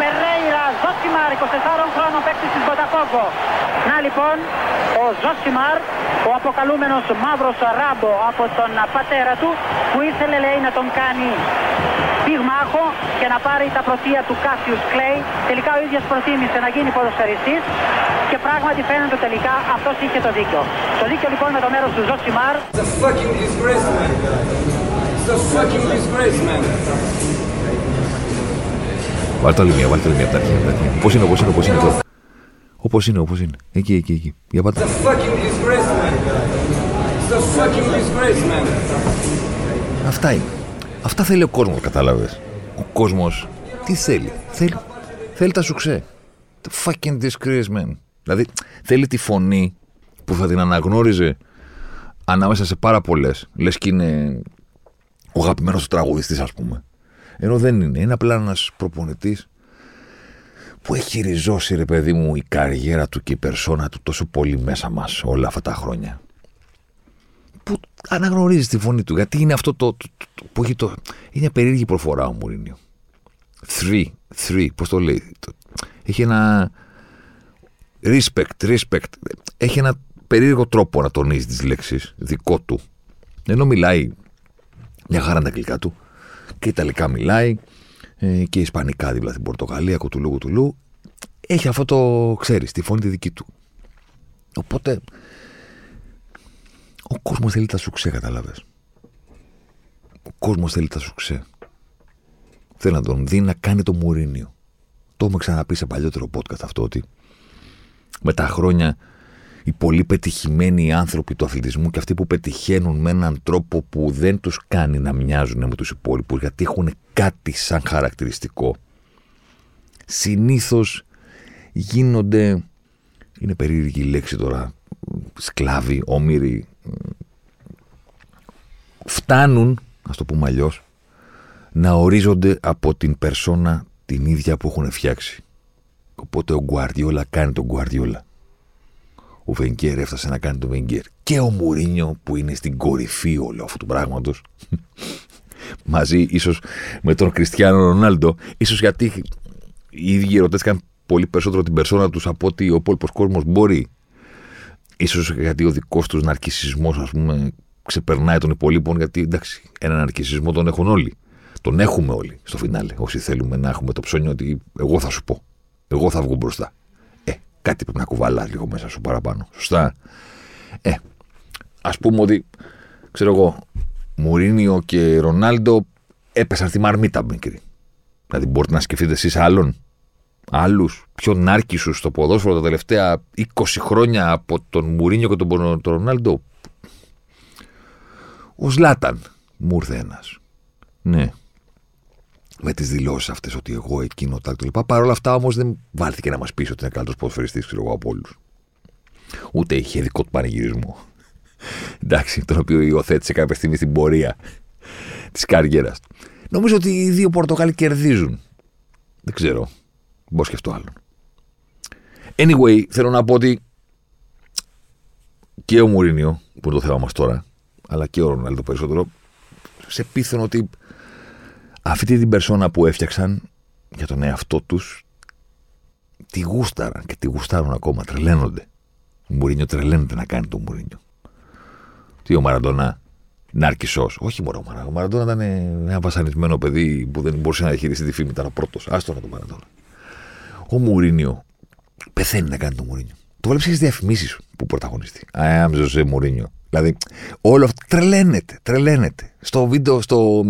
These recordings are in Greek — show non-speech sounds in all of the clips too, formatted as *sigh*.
Ο Περέιρα Ζοσιμάρ, 24 χρόνων παίκτη της Μποταφόγκο. Να λοιπόν, ο Ζοσιμάρ, ο αποκαλούμενος μαύρος Ράμπο από τον πατέρα του, που ήθελε λέει να τον κάνει πυγμάχο και να πάρει τα πρωτεία του Κάσιους Κλέη. Τελικά ο ίδιος προτίμησε να γίνει ποδοσφαιριστής και πράγματι φαίνεται τελικά αυτός είχε το δίκιο. Το δίκιο λοιπόν με το μέρος του Ζωσιμάρ. It's a fucking disgrace, man. It's a fucking disgrace, man. Βάλτε άλλη μία, βάλτε άλλη μία από τα αρχαία. Πώς είναι, όπω είναι, όπω είναι τώρα. Όπω είναι, όπω είναι. Εκεί, εκεί, εκεί. Για It's πάτε. a fucking disgrace, man. It's a fucking disgrace, man. Αυτά είναι. Αυτά θέλει ο κόσμος, κατάλαβες. Ο κόσμος τι θέλει. Θέλει, θέλει τα σουξέ. The fucking disgrace, man. Δηλαδή θέλει τη φωνή που θα την αναγνώριζε ανάμεσα σε πάρα πολλές. Λες και είναι ο αγαπημένος του τραγουδιστής, ας πούμε. Ενώ δεν είναι. Είναι απλά ένας προπονητής που έχει ριζώσει, ρε παιδί μου, η καριέρα του και η περσόνα του τόσο πολύ μέσα μας όλα αυτά τα χρόνια που αναγνωρίζει τη φωνή του. Γιατί είναι αυτό το, το- το- το- που έχει το. Είναι περίεργη προφορά ο Μουρίνιο. Three, three, πώς το λέει. Το- Έχει ένα. Respect, respect. Έχει ένα περίεργο τρόπο να τονίζει τις λέξεις δικό του. Ενώ μιλάει μια χαρά τα αγγλικά του και ιταλικά μιλάει ε, και ισπανικά δίπλα στην Πορτογαλία, κουτουλού κουτουλού. Έχει αυτό το, ξέρεις, τη φωνή τη δική του. Οπότε ο κόσμος θέλει τα σουξέ, κατάλαβες. Ο κόσμος θέλει τα σουξέ. Θέλει να τον δει να κάνει το Μουρίνιο. Το έχουμε ξαναπεί σε παλιότερο podcast αυτό ότι με τα χρόνια οι πολύ πετυχημένοι άνθρωποι του αθλητισμού και αυτοί που πετυχαίνουν με έναν τρόπο που δεν τους κάνει να μοιάζουν με τους υπόλοιπους γιατί έχουν κάτι σαν χαρακτηριστικό συνήθως γίνονται είναι περίεργη η λέξη τώρα σκλάβοι, όμοιροι φτάνουν, ας το πούμε αλλιώς, να ορίζονται από την περσόνα την ίδια που έχουν φτιάξει. Οπότε ο Γκουαρδιόλα κάνει τον Γκουαρδιόλα. Ο Βενγκέρ έφτασε να κάνει τον Βενγκέρ. Και ο Μουρίνιο που είναι στην κορυφή όλου αυτού του πράγματος *laughs* μαζί ίσως με τον Κριστιανό Ρονάλντο, ίσως γιατί οι ίδιοι ερωτές κάνουν πολύ περισσότερο την περσόνα τους από ότι ο υπόλοιπος κόσμος μπορεί. Ίσως γιατί ο δικός τους ναρκισισμός ας πούμε ξεπερνάει των υπολείπων γιατί εντάξει έναν ναρκισισμό τον έχουν όλοι. Τον έχουμε όλοι στο φινάλε. Όσοι θέλουμε να έχουμε το ψώνιο ότι εγώ θα σου πω. Εγώ θα βγω μπροστά. Ε, κάτι πρέπει να κουβαλάς λίγο μέσα σου παραπάνω. Σωστά. Ε, ας πούμε ότι, ξέρω εγώ, Μουρίνιο και Ρονάλντο έπεσαν στη μαρμίτα μικρή. Δηλαδή μπορείτε να σκεφτείτε εσείς άλλον, άλλους πιο νάρκισους στο ποδόσφαιρο τα τελευταία 20 χρόνια από τον Μουρίνιο και τον, τον Ρονάλντο. Ο Ζλάταν μου ήρθε ένας. Ναι. Με τις δηλώσεις αυτές ότι εγώ εκείνο τα κτλ. Παρ' όλα αυτά όμως δεν βάλθηκε να μας πει ότι είναι καλύτερος ποδοσφαιριστής, ξέρω εγώ, από όλους. Ούτε είχε δικό του πανηγυρισμό. *laughs* Εντάξει, τον οποίο υιοθέτησε κάποια στιγμή στην πορεία της καριέρας του. Νομίζω ότι οι δύο Πορτογάλοι κερδίζουν. Δεν ξέρω. Μπορώ σκεφτώ άλλον. Anyway, θέλω να πω ότι και ο Μουρίνιο, που είναι το θέμα μας τώρα, αλλά και ο Ρονάλντο περισσότερο, σε πείθουν ότι αυτή την περσόνα που έφτιαξαν για τον εαυτό τους τη γούσταραν και τη γουστάρουν ακόμα, τρελαίνονται. Ο Μουρίνιο τρελαίνεται να κάνει τον Μουρίνιο. Τι ο Μαραντόνα, νάρκισο. Όχι μόνο ο Μαραντόνα. Ο Μαραντόνα ήταν ένα βασανισμένο παιδί που δεν μπορούσε να διαχειριστεί τη φήμη, ήταν ο πρώτος. Άστο να τον Μαραντόνα. Ο Μουρίνιο πεθαίνει να κάνει τον Μουρίνιο. Το βλέπεις στις διαφημίσεις που πρωταγωνιστεί. I am Jose Mourinho. Δηλαδή, όλο αυτό τρελαίνεται, τρελαίνεται. Στο βίντεο, στο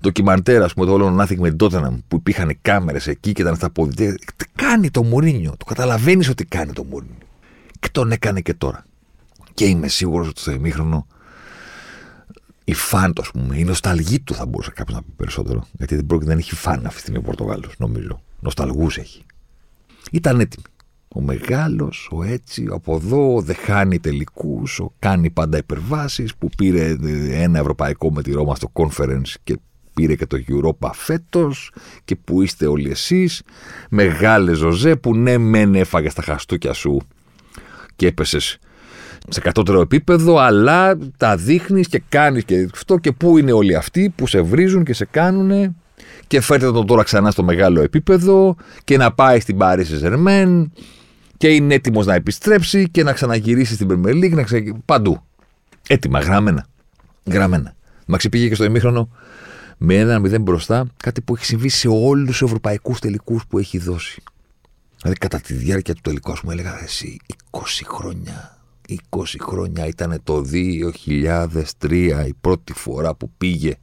ντοκιμαντέρ, ας πούμε, το όλο Nothing με Tottenham που υπήρχαν κάμερες εκεί και ήταν στα πόδια. Τι κάνει το Μουρίνιο. Το καταλαβαίνεις ότι κάνει το Μουρίνιο. Και τον έκανε και τώρα. Και είμαι σίγουρος ότι στο ημίχρονο η φαν του, ας πούμε, η νοσταλγή του θα μπορούσε κάποιος να πει περισσότερο. Γιατί δεν πρόκειται να έχει φαν αυτή τη στιγμή ο Πορτογάλος, νομίζω. Νοσταλγούς έχει. Ήταν έτοιμοι. Ο μεγάλος, ο έτσι, από εδώ, δεν χάνει τελικούς, ο κάνει πάντα υπερβάσεις, που πήρε ένα ευρωπαϊκό με τη Ρώμα στο conference και πήρε και το Europa φέτος και που είστε όλοι εσείς. Μεγάλε Ζωζέ που ναι, μεν έφαγες τα χαστούκια σου και έπεσες σε κατώτερο επίπεδο, αλλά τα δείχνεις και κάνεις και αυτό και πού είναι όλοι αυτοί που σε βρίζουν και σε κάνουν και φέρτε τον τώρα ξανά στο μεγάλο επίπεδο και να πάει στην Paris Saint και είναι έτοιμος να επιστρέψει και να ξαναγυρίσει στην Premier League, να ξα... παντού. Έτοιμα, γραμμένα. Γραμμένα. Μα ξεπήγε και στο ημίχρονο με ένα μηδέν μπροστά, κάτι που έχει συμβεί σε όλους τους ευρωπαϊκούς τελικούς που έχει δώσει. Δηλαδή, κατά τη διάρκεια του τελικού, ας πούμε, έλεγα εσύ 20 χρόνια. 20 χρόνια ήταν το 2003 η πρώτη φορά που πήγε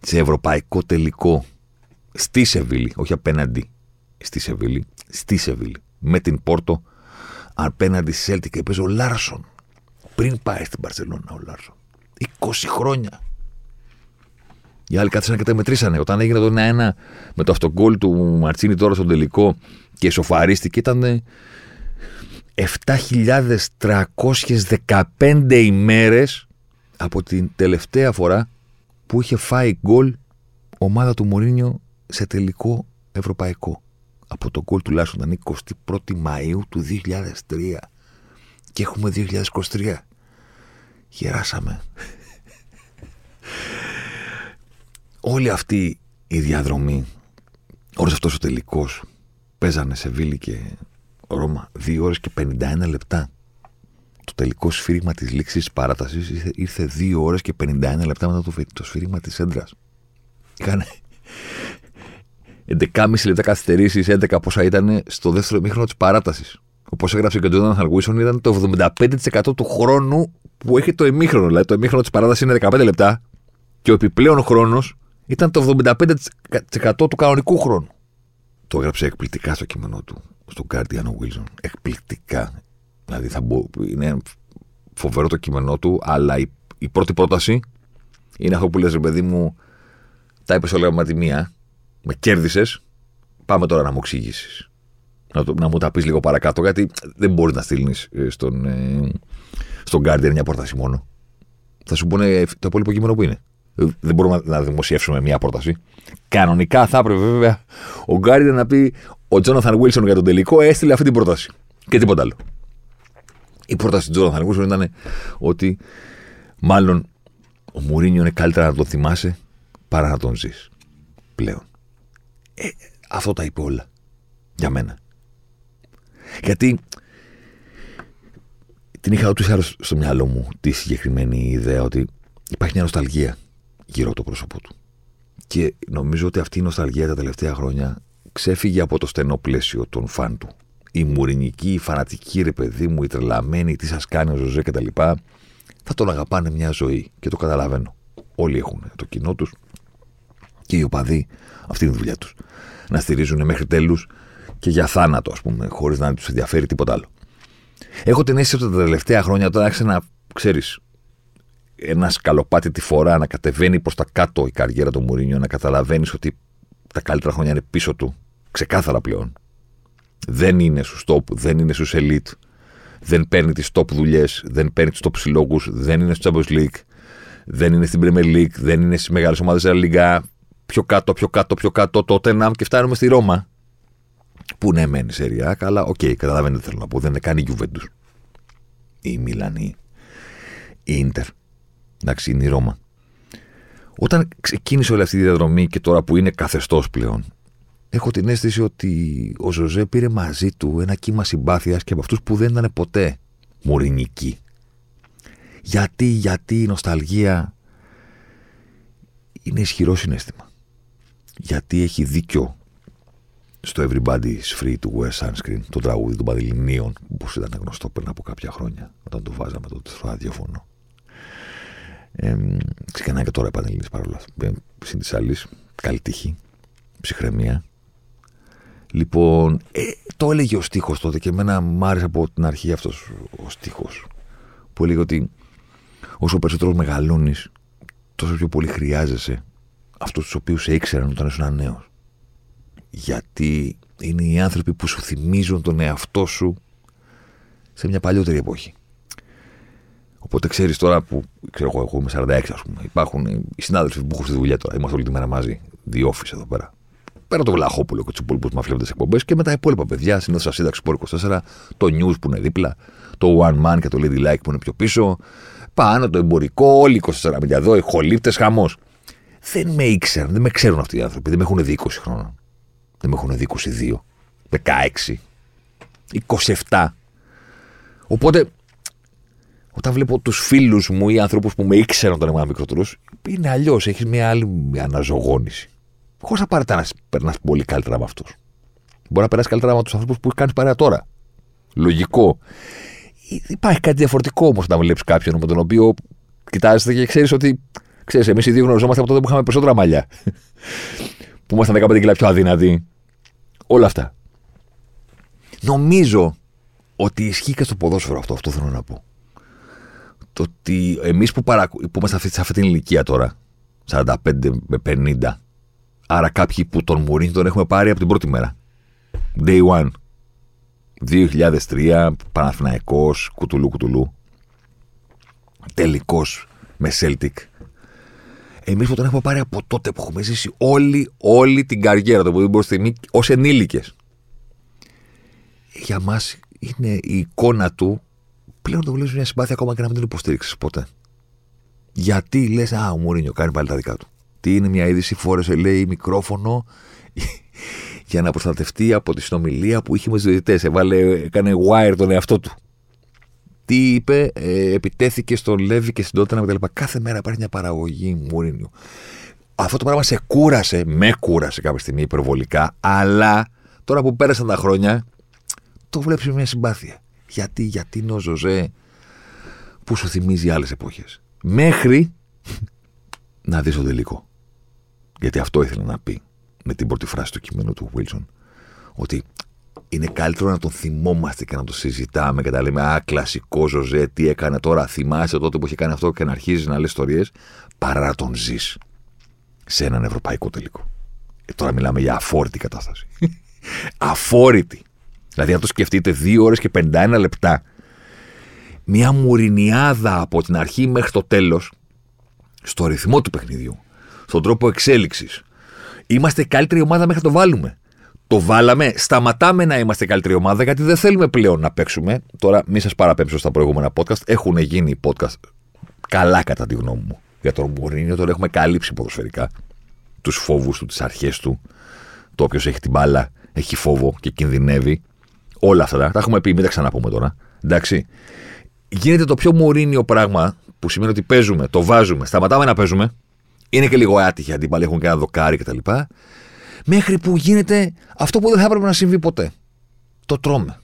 σε ευρωπαϊκό τελικό στη Σεβίλη, όχι απέναντι στη Σεβίλη, στη Σεβίλη, με την Πόρτο απέναντι στη Σέλτικ και παίζει ο Λάρσον. Πριν πάει στην Μπαρσελόνα ο Λάρσον. 20 χρόνια. Οι άλλοι κάτσαν και τα μετρήσανε. Όταν έγινε το 1-1 με το αυτογκόλ του Μαρτσίνη τώρα στον τελικό και σοφαρίστηκε, ήταν 7.315 ημέρες από την τελευταία φορά που είχε φάει γκολ ομάδα του Μωρίνιο σε τελικό ευρωπαϊκό. Από το γκολ τουλάχιστον ήταν 21η Μαΐου του 2003 και έχουμε 2023. Γεράσαμε. Όλη αυτή η διαδρομή, όλος αυτός ο τελικός, παίζανε σε Βίλη και Ρώμα 2 ώρες και 51 λεπτά. Το τελικό σφύριγμα της λήξης της παράτασης ήρθε 2 ώρες και 51 λεπτά μετά το, το σφύριγμα της έντρας. Είχαν 11,5 λεπτά καθυστερήσεις, 11 πόσα ήταν στο δεύτερο μήχρονο της παράτασης. Όπως έγραψε και ο Τζόναθαν Χαλγουίσον, ήταν το 75% του χρόνου που έχει το ημίχρονο. Δηλαδή το ημίχρονο της παράτασης είναι 15 λεπτά και ο επιπλέον χρόνος ήταν το 75% του κανονικού χρόνου. Το έγραψε εκπληκτικά στο κείμενό του, στο Guardian ο Wilson. Εκπληκτικά. Δηλαδή θα μπο... είναι φοβερό το κείμενό του, αλλά η, η πρώτη πρόταση είναι αυτό που λες ρε παιδί μου, τα είπες όλα με τη μία, με κέρδισες. Πάμε τώρα να μου εξηγήσεις. Να, να μου τα πεις λίγο παρακάτω, γιατί δεν μπορείς να στείλει ε, στον, ε, στον Guardian μια πρόταση μόνο. Θα σου πούνε το υπόλοιπο κείμενο που είναι. Δεν μπορούμε να δημοσιεύσουμε μια πρόταση. Κανονικά θα έπρεπε βέβαια ο Guardian να πει ο Τζόναθαν Wilson για τον τελικό έστειλε αυτή την πρόταση. Και τίποτα άλλο. Η πρόταση του Τζόναθαν Wilson ήταν ότι μάλλον ο Μουρίνιο είναι καλύτερα να τον θυμάσαι παρά να τον ζεις πλέον. Ε, αυτό τα είπε όλα. Για μένα. Γιατί την είχα ούτως ή στο μυαλό μου τη συγκεκριμένη ιδέα ότι υπάρχει μια νοσταλγία γύρω από το πρόσωπό του. Και νομίζω ότι αυτή η νοσταλγία τα τελευταία χρόνια ξέφυγε από το στενό πλαίσιο των φαν του. Η μουρινική, η φανατική ρε παιδί μου, η τρελαμένη, τι σας κάνει ο Ζωζέ κτλ. Θα τον αγαπάνε μια ζωή και το καταλαβαίνω. Όλοι έχουν το κοινό τους και οι οπαδοί αυτή είναι η δουλειά τους να στηρίζουν μέχρι τέλους και για θάνατο, ας πούμε, χωρίς να τους ενδιαφέρει τίποτα άλλο. Έχω την αίσθηση ότι τα τελευταία χρόνια, όταν άρχισε να ξέρεις ένας σκαλοπάτι τη φορά να κατεβαίνει προς τα κάτω η καριέρα του Μουρίνιο, να καταλαβαίνεις ότι τα καλύτερα χρόνια είναι πίσω του, ξεκάθαρα πλέον. Δεν είναι στους top, δεν είναι στους elite, δεν παίρνει τις top δουλειές, δεν παίρνει τους top συλλόγους, δεν είναι στο Champions League, δεν είναι στην Premier League, δεν είναι στις μεγάλες ομάδες της Liga, πιο κάτω, πιο κάτω, πιο κάτω, τότε να και φτάνουμε στη Ρώμα. Που ναι, μεν είναι Serie A, αλλά ok, okay, καταλαβαίνετε θέλω να πω. Δεν είναι καν η Γιουβέντους. Η Μίλαν ή. Η Ίντερ. Εντάξει, είναι η Ρώμα. Όταν ξεκίνησε όλη αυτή η διαδρομή και τώρα που είναι καθεστώς πλέον, έχω την αίσθηση ότι ο Ζωζέ πήρε μαζί του ένα κύμα συμπάθειας και από αυτούς που δεν ήταν ποτέ μουρινικοί. Γιατί, γιατί η νοσταλγία είναι ισχυρό συνέστημα γιατί έχει δίκιο στο Everybody's Free to Wear Sunscreen, το τραγούδι των Παδηληνίων, που ήταν γνωστό πριν από κάποια χρόνια, όταν το βάζαμε το ραδιόφωνο. Ε, ξεκινάει και τώρα επανειλημμένε παρόλα αυτά. Συν της άλλης, καλή τύχη, ψυχραιμία. Λοιπόν, ε, το έλεγε ο στίχος τότε και εμένα μ' άρεσε από την αρχή αυτός ο στίχος. Που έλεγε ότι όσο περισσότερο μεγαλώνεις, τόσο πιο πολύ χρειάζεσαι αυτούς τους οποίους σε ήξεραν όταν ήσουν νέος. Γιατί είναι οι άνθρωποι που σου θυμίζουν τον εαυτό σου σε μια παλιότερη εποχή. Οπότε ξέρεις τώρα που. ξέρω εγώ, εγώ είμαι 46, ας πούμε. Υπάρχουν οι συνάδελφοι που έχουν στη δουλειά τώρα. Είμαστε όλη τη μέρα μαζί. The office εδώ πέρα. Πέρα το Βλαχόπουλο και τους υπόλοιπους που μας βλέπετε σε εκπομπές και με τα υπόλοιπα παιδιά. Συνήθως σας σύνταξη 24, το news που είναι δίπλα, το one man και το lady like που είναι πιο πίσω. Πάνω το εμπορικό, όλοι 24 μίλια εδώ, οι χολύπτες, χαμός. Δεν με ήξεραν, δεν με ξέρουν αυτοί οι άνθρωποι. Δεν με έχουν δει 20 χρόνια. Δεν με έχουν δει 22, 16, 27. Οπότε, όταν βλέπω τους φίλους μου ή ανθρώπους που με ήξεραν όταν ήμουν μικρότερος, είναι αλλιώς. Έχεις μια άλλη αναζωγόνηση. Πώς θα πάρετε να περνάς πολύ καλύτερα με αυτούς; Μπορεί να περάσεις καλύτερα με τους ανθρώπους που κάνεις παρέα τώρα. Λογικό. Υπάρχει κάτι διαφορετικό όμως όταν βλέπεις κάποιον με τον οποίο κοιτάζεσαι και ξέρεις ότι. Ξέρεις, εμείς οι δύο γνωριζόμαστε από τότε που είχαμε περισσότερα μαλλιά. *laughs* που ήμασταν 15 κιλά πιο αδύνατοι. Όλα αυτά. Νομίζω ότι ισχύει και στο ποδόσφαιρο αυτό, αυτό θέλω να πω. Το ότι εμείς που, παρακου... που είμαστε σε αυτή την ηλικία τώρα, 45 με 50, άρα κάποιοι που τον Μουρίνι τον έχουμε πάρει από την πρώτη μέρα. Day one. 2003, Παναθηναϊκός, κουτουλού κουτουλού. Τελικός με Celtic. Εμείς που τον έχουμε πάρει από τότε που έχουμε ζήσει όλη, όλη την καριέρα του από την στιγμή ως ενήλικες. Για μας είναι η εικόνα του πλέον το βλέπεις μια συμπάθεια ακόμα και να μην την υποστήριξει ποτέ. Γιατί λες, Α, ο Μουρίνιο κάνει πάλι τα δικά του. Τι είναι μια είδηση, φόρεσε λέει μικρόφωνο *laughs* για να προστατευτεί από τη συνομιλία που είχε με τους διαιτητές. Έβαλε, έκανε wire τον εαυτό του. Τι είπε, ε, επιτέθηκε στον Λέβη και στην Τότενα κτλ. Κάθε μέρα υπάρχει μια παραγωγή Μουρίνιου. Αυτό το πράγμα σε κούρασε, με κούρασε κάποια στιγμή υπερβολικά, αλλά τώρα που πέρασαν τα χρόνια, το βλέπεις μια συμπάθεια. Γιατί, γιατί είναι ο Ζωζέ που σου θυμίζει άλλες εποχές. Μέχρι *laughs* να δεις το τελικό. Γιατί αυτό ήθελε να πει με την πρώτη φράση του κειμένου του Wilson. Ότι είναι καλύτερο να τον θυμόμαστε και να το συζητάμε και τα λέμε Α, κλασικό Ζωζέ, τι έκανε τώρα. Θυμάσαι τότε που είχε κάνει αυτό και να αρχίζεις να λες ιστορίες, παρά να τον ζεις σε έναν ευρωπαϊκό τελικό. Ε, τώρα μιλάμε για αφόρητη κατάσταση. *laughs* αφόρητη. Δηλαδή, αν το σκεφτείτε, δύο ώρες και 51 λεπτά, μια μουρινιάδα από την αρχή μέχρι το τέλος, στο ρυθμό του παιχνιδιού, στον τρόπο εξέλιξης. Είμαστε η καλύτερη ομάδα μέχρι να το βάλουμε. Το βάλαμε, σταματάμε να είμαστε η καλύτερη ομάδα γιατί δεν θέλουμε πλέον να παίξουμε. Τώρα, μη σας παραπέμψω στα προηγούμενα podcast. Έχουν γίνει podcast καλά κατά τη γνώμη μου για τον Μουρίνιο. Τώρα έχουμε καλύψει ποδοσφαιρικά τους φόβους του, τις αρχές του. Το όποιος έχει την μπάλα έχει φόβο και κινδυνεύει. Όλα αυτά τα έχουμε πει, μην τα ξαναπούμε τώρα. Εντάξει. Γίνεται το πιο μουρίνιο πράγμα που σημαίνει ότι παίζουμε, το βάζουμε, σταματάμε να παίζουμε. Είναι και λίγο άτυχοι αντίπαλοι, έχουν και ένα δοκάρι κτλ. Μέχρι που γίνεται αυτό που δεν θα έπρεπε να συμβεί ποτέ. Το τρώμε.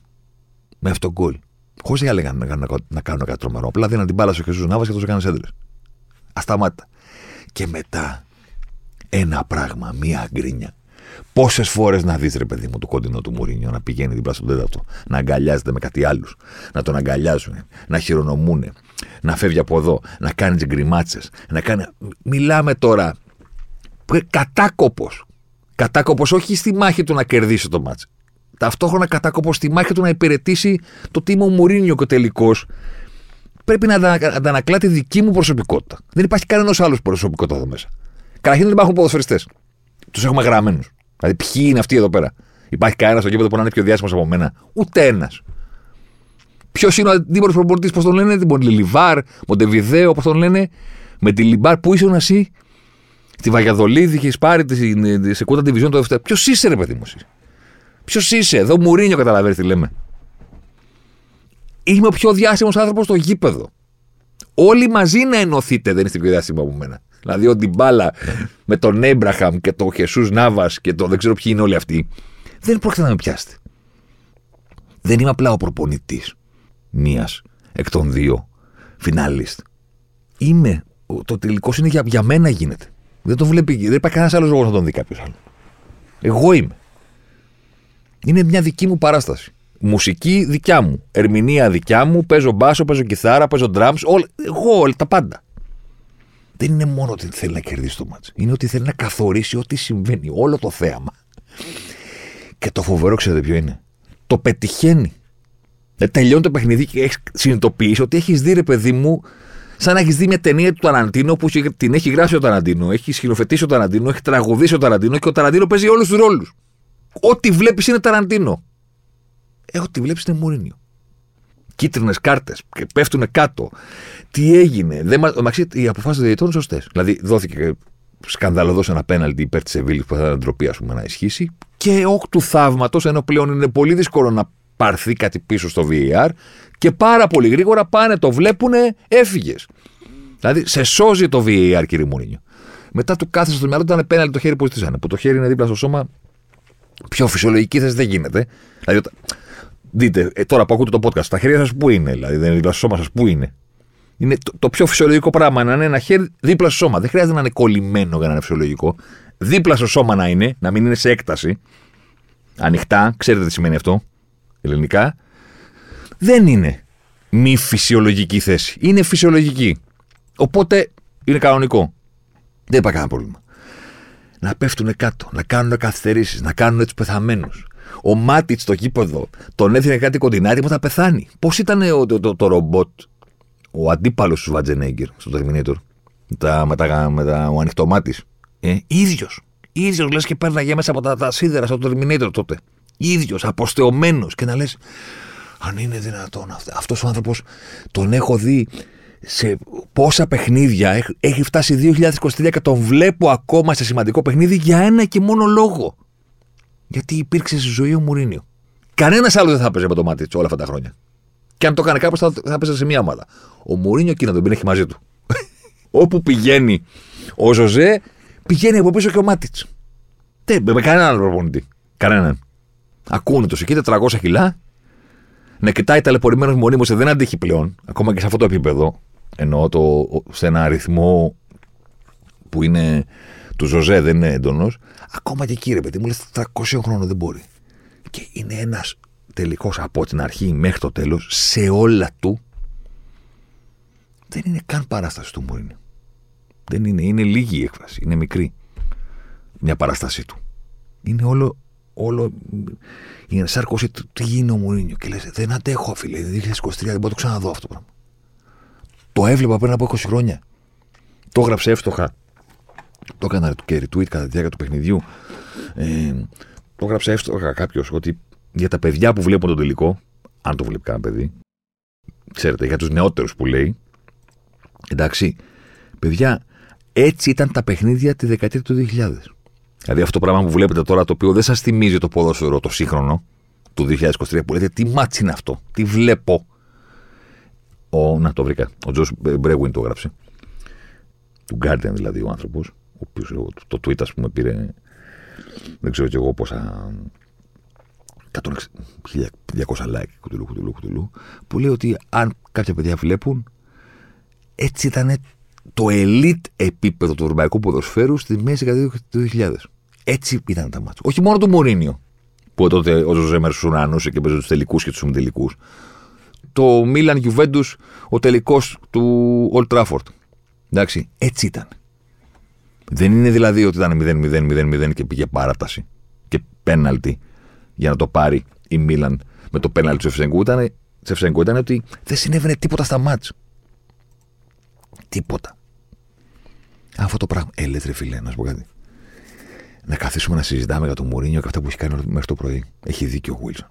Με αυτό το γκολ. Χωρίς να λέγανε να, να, να κάνουν κάτι τρομερό. Απλά δίναν την μπάλα στο Χεσού Νάβα και το έκανε έντρε. Ασταμάτητα. Και μετά ένα πράγμα, μία γκρίνια. Πόσες φορές να δεις ρε παιδί μου το κοντινό του Μουρίνιο να πηγαίνει δίπλα στον τέταρτο, να αγκαλιάζεται με κάτι άλλους, να τον αγκαλιάζουν, να χειρονομούν, να φεύγει από εδώ, να κάνει τι γκριμάτσες, να κάνει. Μιλάμε τώρα. Κατάκοπος. Κατάκοπος όχι στη μάχη του να κερδίσει το μάτς. Ταυτόχρονα κατάκοπος στη μάχη του να υπηρετήσει το τίμο Μουρίνιο και ο τελικός πρέπει να αντανακλά τη δική μου προσωπικότητα. Δεν υπάρχει κανένας άλλος προσωπικότητας εδώ μέσα. Καταρχήν δεν υπάρχουν ποδοσφαιριστές. Τους έχουμε γραμμένους. Δηλαδή, ποιοι είναι αυτοί εδώ πέρα; Υπάρχει κανένας στο γήπεδο που να είναι πιο διάσημος από μένα; Ούτε ένας. Ποιος είναι ο αντίπαλος προπονητής, πώς τον λένε, την Λιβάρ, Μοντεβιδέο, πώς τον λένε, με τη Λιμπάρ, που ήσουν εσύ. Στη Βαγιαδολίδη είχες πάρει τη Σεκούτα Division το δεύτερο. Ποιος είσαι, ρε παιδί μου, Ποιος είσαι, εδώ Μουρίνιο καταλαβαίνεις τι λέμε. Είμαι ο πιο διάσημος άνθρωπος στο γήπεδο. Όλοι μαζί να ενωθείτε, δεν είστε πιο διάσημο από μένα. Δηλαδή ο Ντιμπάλα με τον Έμπραχαμ και τον Χεσούς Νάβα και το δεν ξέρω ποιοι είναι όλοι αυτοί. Δεν πρόκειται να με πιάσετε. Δεν είμαι απλά ο προπονητής μίας εκ των δύο φινάλιστ. Είμαι. Το τελικός είναι για, για μένα γίνεται. Δεν το βλέπει. Δεν υπάρχει κανένας άλλος λόγος να τον δει κάποιος άλλο. Εγώ είμαι. Είναι μια δική μου παράσταση. Μουσική δικιά μου. Ερμηνεία δικιά μου. Παίζω μπάσο, παίζω κιθάρα, παίζω drums. Όλα, εγώ όλα τα πάντα. Δεν είναι μόνο ότι θέλει να κερδίσει το μάτς. Είναι ότι θέλει να καθορίσει ό,τι συμβαίνει. Όλο το θέαμα. Και το φοβερό ξέρετε ποιο είναι; Το πετυχαίνει. Ε, τελειώνει το παιχνίδι και έχεις συνειδητοποιήσει ότι έχεις δει, ρε παιδί μου, σαν να έχεις δει μια ταινία του Ταραντίνο που την έχει γράψει ο Ταραντίνο, έχει σκηνοθετήσει ο Ταραντίνο, έχει τραγουδίσει ο Ταραντίνο και ο Ταραντίνο παίζει όλους τους ρόλους. Ό,τι βλέπεις είναι Ταραντίνο. Ε, ό,τι βλέπεις είναι Μουρίνιο. Κίτρινες κάρτες και πέφτουν κάτω. Τι έγινε; Δεν, μαξί, οι αποφάσεις των διαιτητών είναι σωστές. Δηλαδή, δόθηκε σκανδαλωδός ένα πέναλτι υπέρ της Σεβίλης που θα ήταν ντροπή, ας πούμε, να ισχύσει. Και όκ του θαύματος, ενώ πλέον είναι πολύ δύσκολο να πάρθει κάτι πίσω στο VAR και πάρα πολύ γρήγορα πάνε, το βλέπουνε, έφυγες. Δηλαδή, σε σώζει το VAR, κύριε Μουρίνιο. Μετά του κάθεσε στο μυαλό ήταν πέναλτι το χέρι που ζητήσανε. Που το χέρι είναι δίπλα στο σώμα. Πιο φυσιολογική θέση δεν γίνεται. Δηλαδή, δείτε, ε, τώρα που ακούτε το podcast, τα χέρια σας πού είναι, δηλαδή, δεν είναι δίπλα στο σώμα σας, πού είναι; Είναι το, το, πιο φυσιολογικό πράγμα να είναι ένα χέρι δίπλα στο σώμα. Δεν χρειάζεται να είναι κολλημένο για να είναι φυσιολογικό. Δίπλα στο σώμα να είναι, να μην είναι σε έκταση. Ανοιχτά, ξέρετε τι σημαίνει αυτό ελληνικά. Δεν είναι μη φυσιολογική θέση. Είναι φυσιολογική. Οπότε είναι κανονικό. Δεν υπάρχει κανένα πρόβλημα. Να πέφτουν κάτω, να κάνουν καθυστερήσεις, να κάνουν τους πεθαμένους. Ο Μάτιτς στο κήπεδο τον έδινε κάτι κοντινάρι που θα πεθάνει. Πώς ήταν το, το, το, το ρομπότ; Ο αντίπαλος του Βατζενέγκερ στο Terminator. Με τα, με τα, με τα, ο ανοιχτομάτη. Ε, ίδιος. ίδιος λες και πέρναγε μέσα από τα, τα σίδερα στο Terminator τότε. ίδιος, αποστεωμένος. Και να λες, αν είναι δυνατόν αυτό. Αυτός ο άνθρωπος τον έχω δει σε πόσα παιχνίδια. Έχει φτάσει 2023 και τον βλέπω ακόμα σε σημαντικό παιχνίδι για ένα και μόνο λόγο. Γιατί υπήρξε στη ζωή ο Μουρίνιο. Κανένας άλλο δεν θα έπαιζε με το μάτι όλα αυτά τα χρόνια. Και αν το έκανε κάποιος, θα, θα έπαιζε σε μία ομάδα. Ο Μουρίνιο εκεί να τον έχει μαζί του. *laughs* Όπου πηγαίνει ο Ζωζέ, πηγαίνει από πίσω και ο Μάτιτς. Δεν με κανέναν άλλο προπονητή. Κανέναν. Ακούνε το εκεί 400 κιλά. Να κοιτάει ταλαιπωρημένος μονίμω δεν αντέχει πλέον. Ακόμα και σε αυτό το επίπεδο. Εννοώ το, σε ένα αριθμό που είναι του Ζωζέ, δεν είναι έντονος. Ακόμα και εκεί, ρε παιδί μου, λες 300 χρόνια δεν μπορεί. Και είναι ένας τελικός από την αρχή μέχρι το τέλος, σε όλα του, δεν είναι καν παράσταση του Μουρίνιο. Δεν είναι, είναι λίγη η έκφραση, είναι μικρή μια παράστασή του. Είναι όλο, όλο η ενσάρκωση του τι γίνει ο Μουρίνιο. Και λες, δεν αντέχω, φίλε, 2023 δεν μπορώ να το ξαναδώ αυτό το πράγμα. Το έβλεπα πριν από 20 χρόνια. Το έγραψε εύστοχα. Το έκανα και retweet κατά τη διάρκεια του παιχνιδιού. Ε, το έγραψε εύστοχα κάποιος ότι για τα παιδιά που βλέπουν τον τελικό, αν το βλέπει κανένα παιδί, ξέρετε, για τους νεότερους που λέει, εντάξει, παιδιά, έτσι ήταν τα παιχνίδια τη δεκαετία του 2000. Δηλαδή αυτό το πράγμα που βλέπετε τώρα, το οποίο δεν σας θυμίζει το ποδόσφαιρο το σύγχρονο του 2023, που λέτε τι ματς είναι αυτό, τι βλέπω. Ο, να το βρήκα. Ο Τζος Μπρέγουιν το έγραψε. Του Guardian δηλαδή ο άνθρωπος, ο οποίο το tweet ας πούμε πήρε. Δεν ξέρω κι εγώ πόσα 1200 like, κουτουλού, κουτουλού, κουτουλού, που λέει ότι αν κάποια παιδιά βλέπουν, έτσι ήταν το elite επίπεδο του ευρωπαϊκού ποδοσφαίρου στη μέση δεκαετία του 2000. Έτσι ήταν τα μάτια. Όχι μόνο του Μωρίνιο, που τότε ο Ζωζέ Μερσουράνο και παίζει τους τελικούς και τους συμμετελικού. Το Μίλαν Γιουβέντου, ο τελικός του Old Trafford. Εντάξει, έτσι ήταν. Δεν είναι δηλαδή ότι ήταν 0-0-0-0 και πήγε παράταση και πέναλτι για να το πάρει η Μίλαν με το πέναλ του Σεφσενκού ήταν, Σεφσενκού ήταν ότι δεν συνέβαινε τίποτα στα μάτς. Τίποτα. Αυτό το πράγμα. Ε, ρε φίλε, να σου πω κάτι. Να καθίσουμε να συζητάμε για τον Μουρίνιο και αυτά που έχει κάνει μέχρι το πρωί. Έχει δίκιο ο Βίλσον.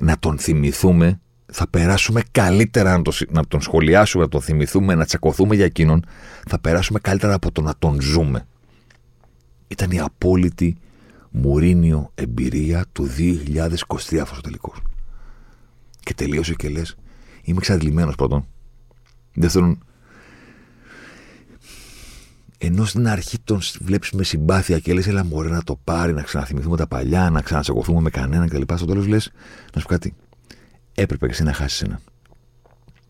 Να τον θυμηθούμε, θα περάσουμε καλύτερα να, το, να τον σχολιάσουμε, να τον θυμηθούμε, να τσακωθούμε για εκείνον. Θα περάσουμε καλύτερα από το να τον ζούμε. Ήταν η απόλυτη Μουρίνιο εμπειρία του 2023 αυτός τελικός. Και τελείωσε και λες, είμαι εξαντλημένος πρώτον. Δεύτερον, ενώ στην αρχή τον βλέπεις με συμπάθεια και λες, έλα μπορεί να το πάρει, να ξαναθυμηθούμε τα παλιά, να ξανατσακωθούμε με κανέναν κτλ. Στο τέλος λες, να σου πω κάτι, έπρεπε και εσύ να χάσεις ένα.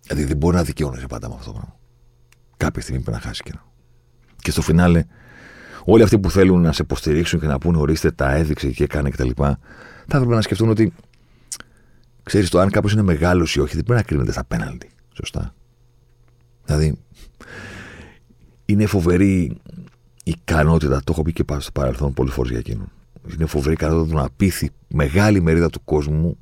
Δηλαδή δεν μπορεί να δικαιώνεσαι πάντα με αυτό το πράγμα. Κάποια στιγμή πρέπει να χάσεις και ένα. Και στο φινάλε, όλοι αυτοί που θέλουν να σε υποστηρίξουν και να πούνε ορίστε τα έδειξε και έκανε κτλ. Θα έπρεπε να σκεφτούν ότι ξέρεις το αν κάποιος είναι μεγάλος ή όχι, δεν πρέπει να κρίνεται στα πέναλτι. Σωστά. Δηλαδή, είναι φοβερή η ικανότητα, το έχω πει και στο παρελθόν πολλές φορές για εκείνον. Είναι φοβερή η ικανότητα του να πείθει μεγάλη μερίδα του κόσμου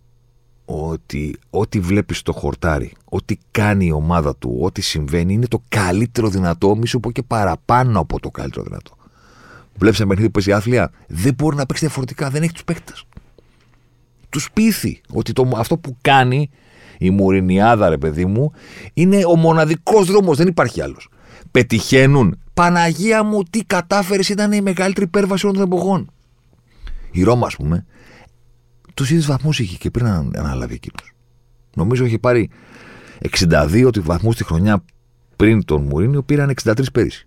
ότι ό,τι βλέπεις στο χορτάρι, ό,τι κάνει η ομάδα του, ό,τι συμβαίνει είναι το καλύτερο δυνατό, μη σου πω και παραπάνω από το καλύτερο δυνατό. Βλέπεις ένα παιχνίδι που παίζει άθλια, δεν μπορεί να παίξει διαφορετικά, δεν έχει τους παίκτες. Τους πείθει ότι το, αυτό που κάνει η Μουρινιάδα, ρε παιδί μου, είναι ο μοναδικός δρόμος, δεν υπάρχει άλλος. Πετυχαίνουν. Παναγία μου, τι κατάφερες, ήταν η μεγαλύτερη υπέρβαση όλων των εποχών. Η Ρώμα, ας πούμε, τους ίδιους βαθμούς είχε και πριν αναλάβει εκείνος. Νομίζω είχε πάρει 62 βαθμούς τη χρονιά πριν τον Μουρίνιο, πήραν 63 πέρυσι.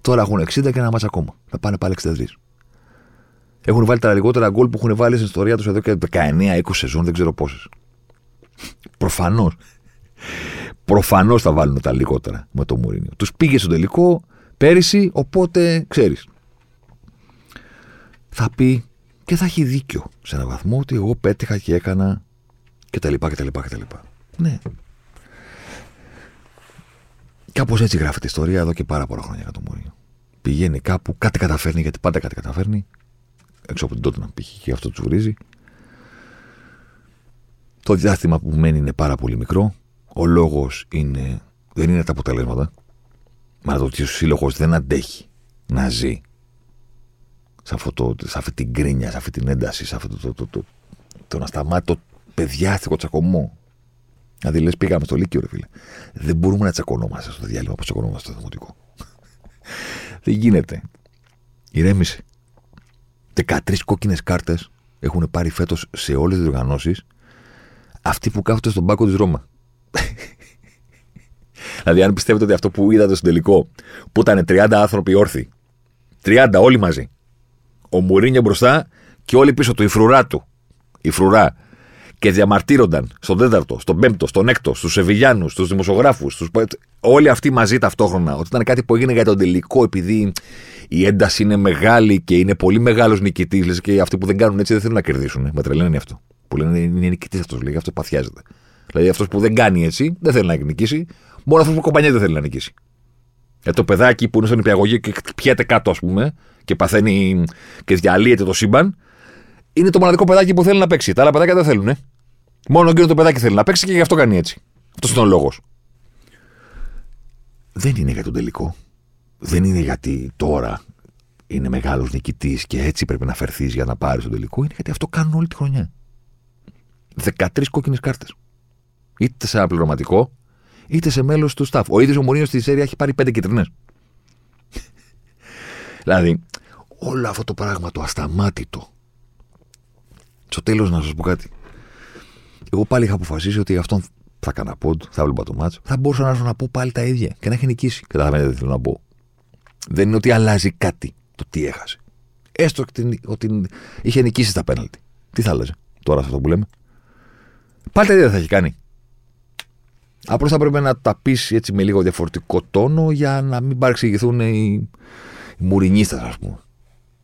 Τώρα έχουν 60 και ένα μάτσα ακόμα. Θα πάνε πάλι 63. Έχουν βάλει τα λιγότερα γκολ που έχουν βάλει στην ιστορία τους εδώ και 19-20 σεζόν, δεν ξέρω πόσες. Προφανώς. Προφανώς θα βάλουν τα λιγότερα με το Μουρίνιο. Τους πήγε στο τελικό πέρυσι, οπότε ξέρεις. Θα πει και θα έχει δίκιο σε έναν βαθμό ότι εγώ πέτυχα και έκανα και τα λοιπά και τα λοιπά και τα λοιπά. Ναι. Κάπως έτσι γράφεται η ιστορία εδώ και πάρα πολλά χρόνια για το Μουρίνιο. Πηγαίνει κάπου, κάτι καταφέρνει, γιατί πάντα κάτι καταφέρνει. Έξω από την τότε να πήγε και αυτό τους βρίζει. Το διάστημα που μένει είναι πάρα πολύ μικρό. Ο λόγος είναι, δεν είναι τα αποτελέσματα. Μα το ότι ο σύλλογος δεν αντέχει να ζει σε, αυτό το, σε αυτή την κρίνια, σε αυτή την ένταση, σε αυτό το, το, το, το, το να σταμάτει το παιδιάστικο τσακωμό. Δηλαδή λες, πήγαμε στο Λύκειο, ρε φίλε. Δεν μπορούμε να τσακωνόμαστε στο διάλειμμα όπως τσακωνόμαστε στο δημοτικό. *laughs* δεν γίνεται. Ηρέμησε. 13 κόκκινες κάρτες έχουν πάρει φέτος σε όλες τις οργανώσει αυτοί που κάθονται στον πάκο της Ρώμα. *laughs* δηλαδή, αν πιστεύετε ότι αυτό που είδατε στο τελικό, που ήταν 30 άνθρωποι όρθιοι, 30 όλοι μαζί, ο Μουρίνιο μπροστά και όλοι πίσω του, η φρουρά του. Η φρουρά. Και διαμαρτύρονταν στον τέταρτο, στον πέμπτο, στον έκτο, στους Σεβιλιάνους, στους δημοσιογράφους, στους... όλοι αυτοί μαζί ταυτόχρονα. Ότι ήταν κάτι που έγινε για τον τελικό, επειδή η ένταση είναι μεγάλη και είναι πολύ μεγάλος νικητής. Λες και αυτοί που δεν κάνουν έτσι δεν θέλουν να κερδίσουν. Με τρελαίνει αυτό. Που λένε είναι νικητής αυτός, λέει, αυτό παθιάζεται. Δηλαδή αυτός που δεν κάνει έτσι δεν θέλει να νικήσει. Μόνο αυτός που κομπανιέται δεν θέλει να νικήσει. Για το παιδάκι που είναι στον υπηαγωγείο και πιέται κάτω, ας πούμε, και παθαίνει και διαλύεται το σύμπαν, είναι το μοναδικό παιδάκι που θέλει να παίξει. Τα άλλα παιδάκια δεν θέλουν. Ε. Μόνο εκείνο το παιδάκι θέλει να παίξει και γι' αυτό κάνει έτσι. Αυτός είναι ο λόγος. Δεν είναι για τον τελικό. Δεν είναι γιατί τώρα είναι μεγάλος νικητής και έτσι πρέπει να φερθείς για να πάρεις τον τελικό. Είναι γιατί αυτό κάνουν όλη τη χρονιά. 13 κόκκινες κάρτες. Είτε σε ένα πληρωματικό, είτε σε μέλος του staff. Ο ίδιος ο Μωρίνο στη Σέρια έχει πάρει 5 κυτρινέ. Δηλαδή, όλο αυτό το πράγμα το ασταμάτητο. Στο τέλος, να σας πω κάτι. Εγώ πάλι είχα αποφασίσει ότι αυτόν θα έκανα πόντ, θα έβλεπα το μάτσο. Θα μπορούσα να έρθω να πω πάλι τα ίδια και να έχει νικήσει. Καταλαβαίνετε τι θέλω να πω. Δεν είναι ότι αλλάζει κάτι το τι έχασε. Έστω ότι είχε νικήσει τα πέναλτι. Τι θα άλλαζε τώρα σε αυτό που λέμε; Πάλι τα ίδια θα έχει κάνει. Απλώς θα πρέπει να τα πεις έτσι με λίγο διαφορετικό τόνο για να μην παρεξηγηθούν οι, οι μουρινίστε, ας πούμε.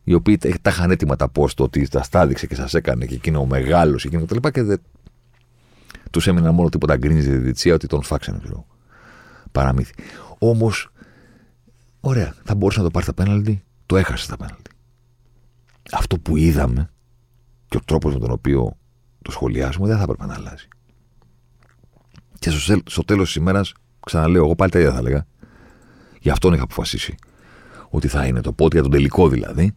Οι οποίοι τα είχαν έτοιμα τα πώ το ότι τα στάδιξε και σας έκανε και εκείνο ο μεγάλο και εκείνο κτλ. Και δεν τους έμειναν μόνο τίποτα γκρίνη στη διετησία ότι τον φάξανε, ξέρω. Παραμύθι. Όμως, ωραία, θα μπορούσε να το πάρει τα πέναλτι, το έχασε τα πέναλτι. Αυτό που είδαμε και ο τρόπος με τον οποίο το σχολιάσουμε δεν θα έπρεπε να αλλάζει. Και στο, στο τέλος της ημέρας, ξαναλέω, εγώ πάλι τα ίδια θα έλεγα. Γι' αυτόν είχα αποφασίσει ότι θα είναι το πόδι για τον τελικό δηλαδή.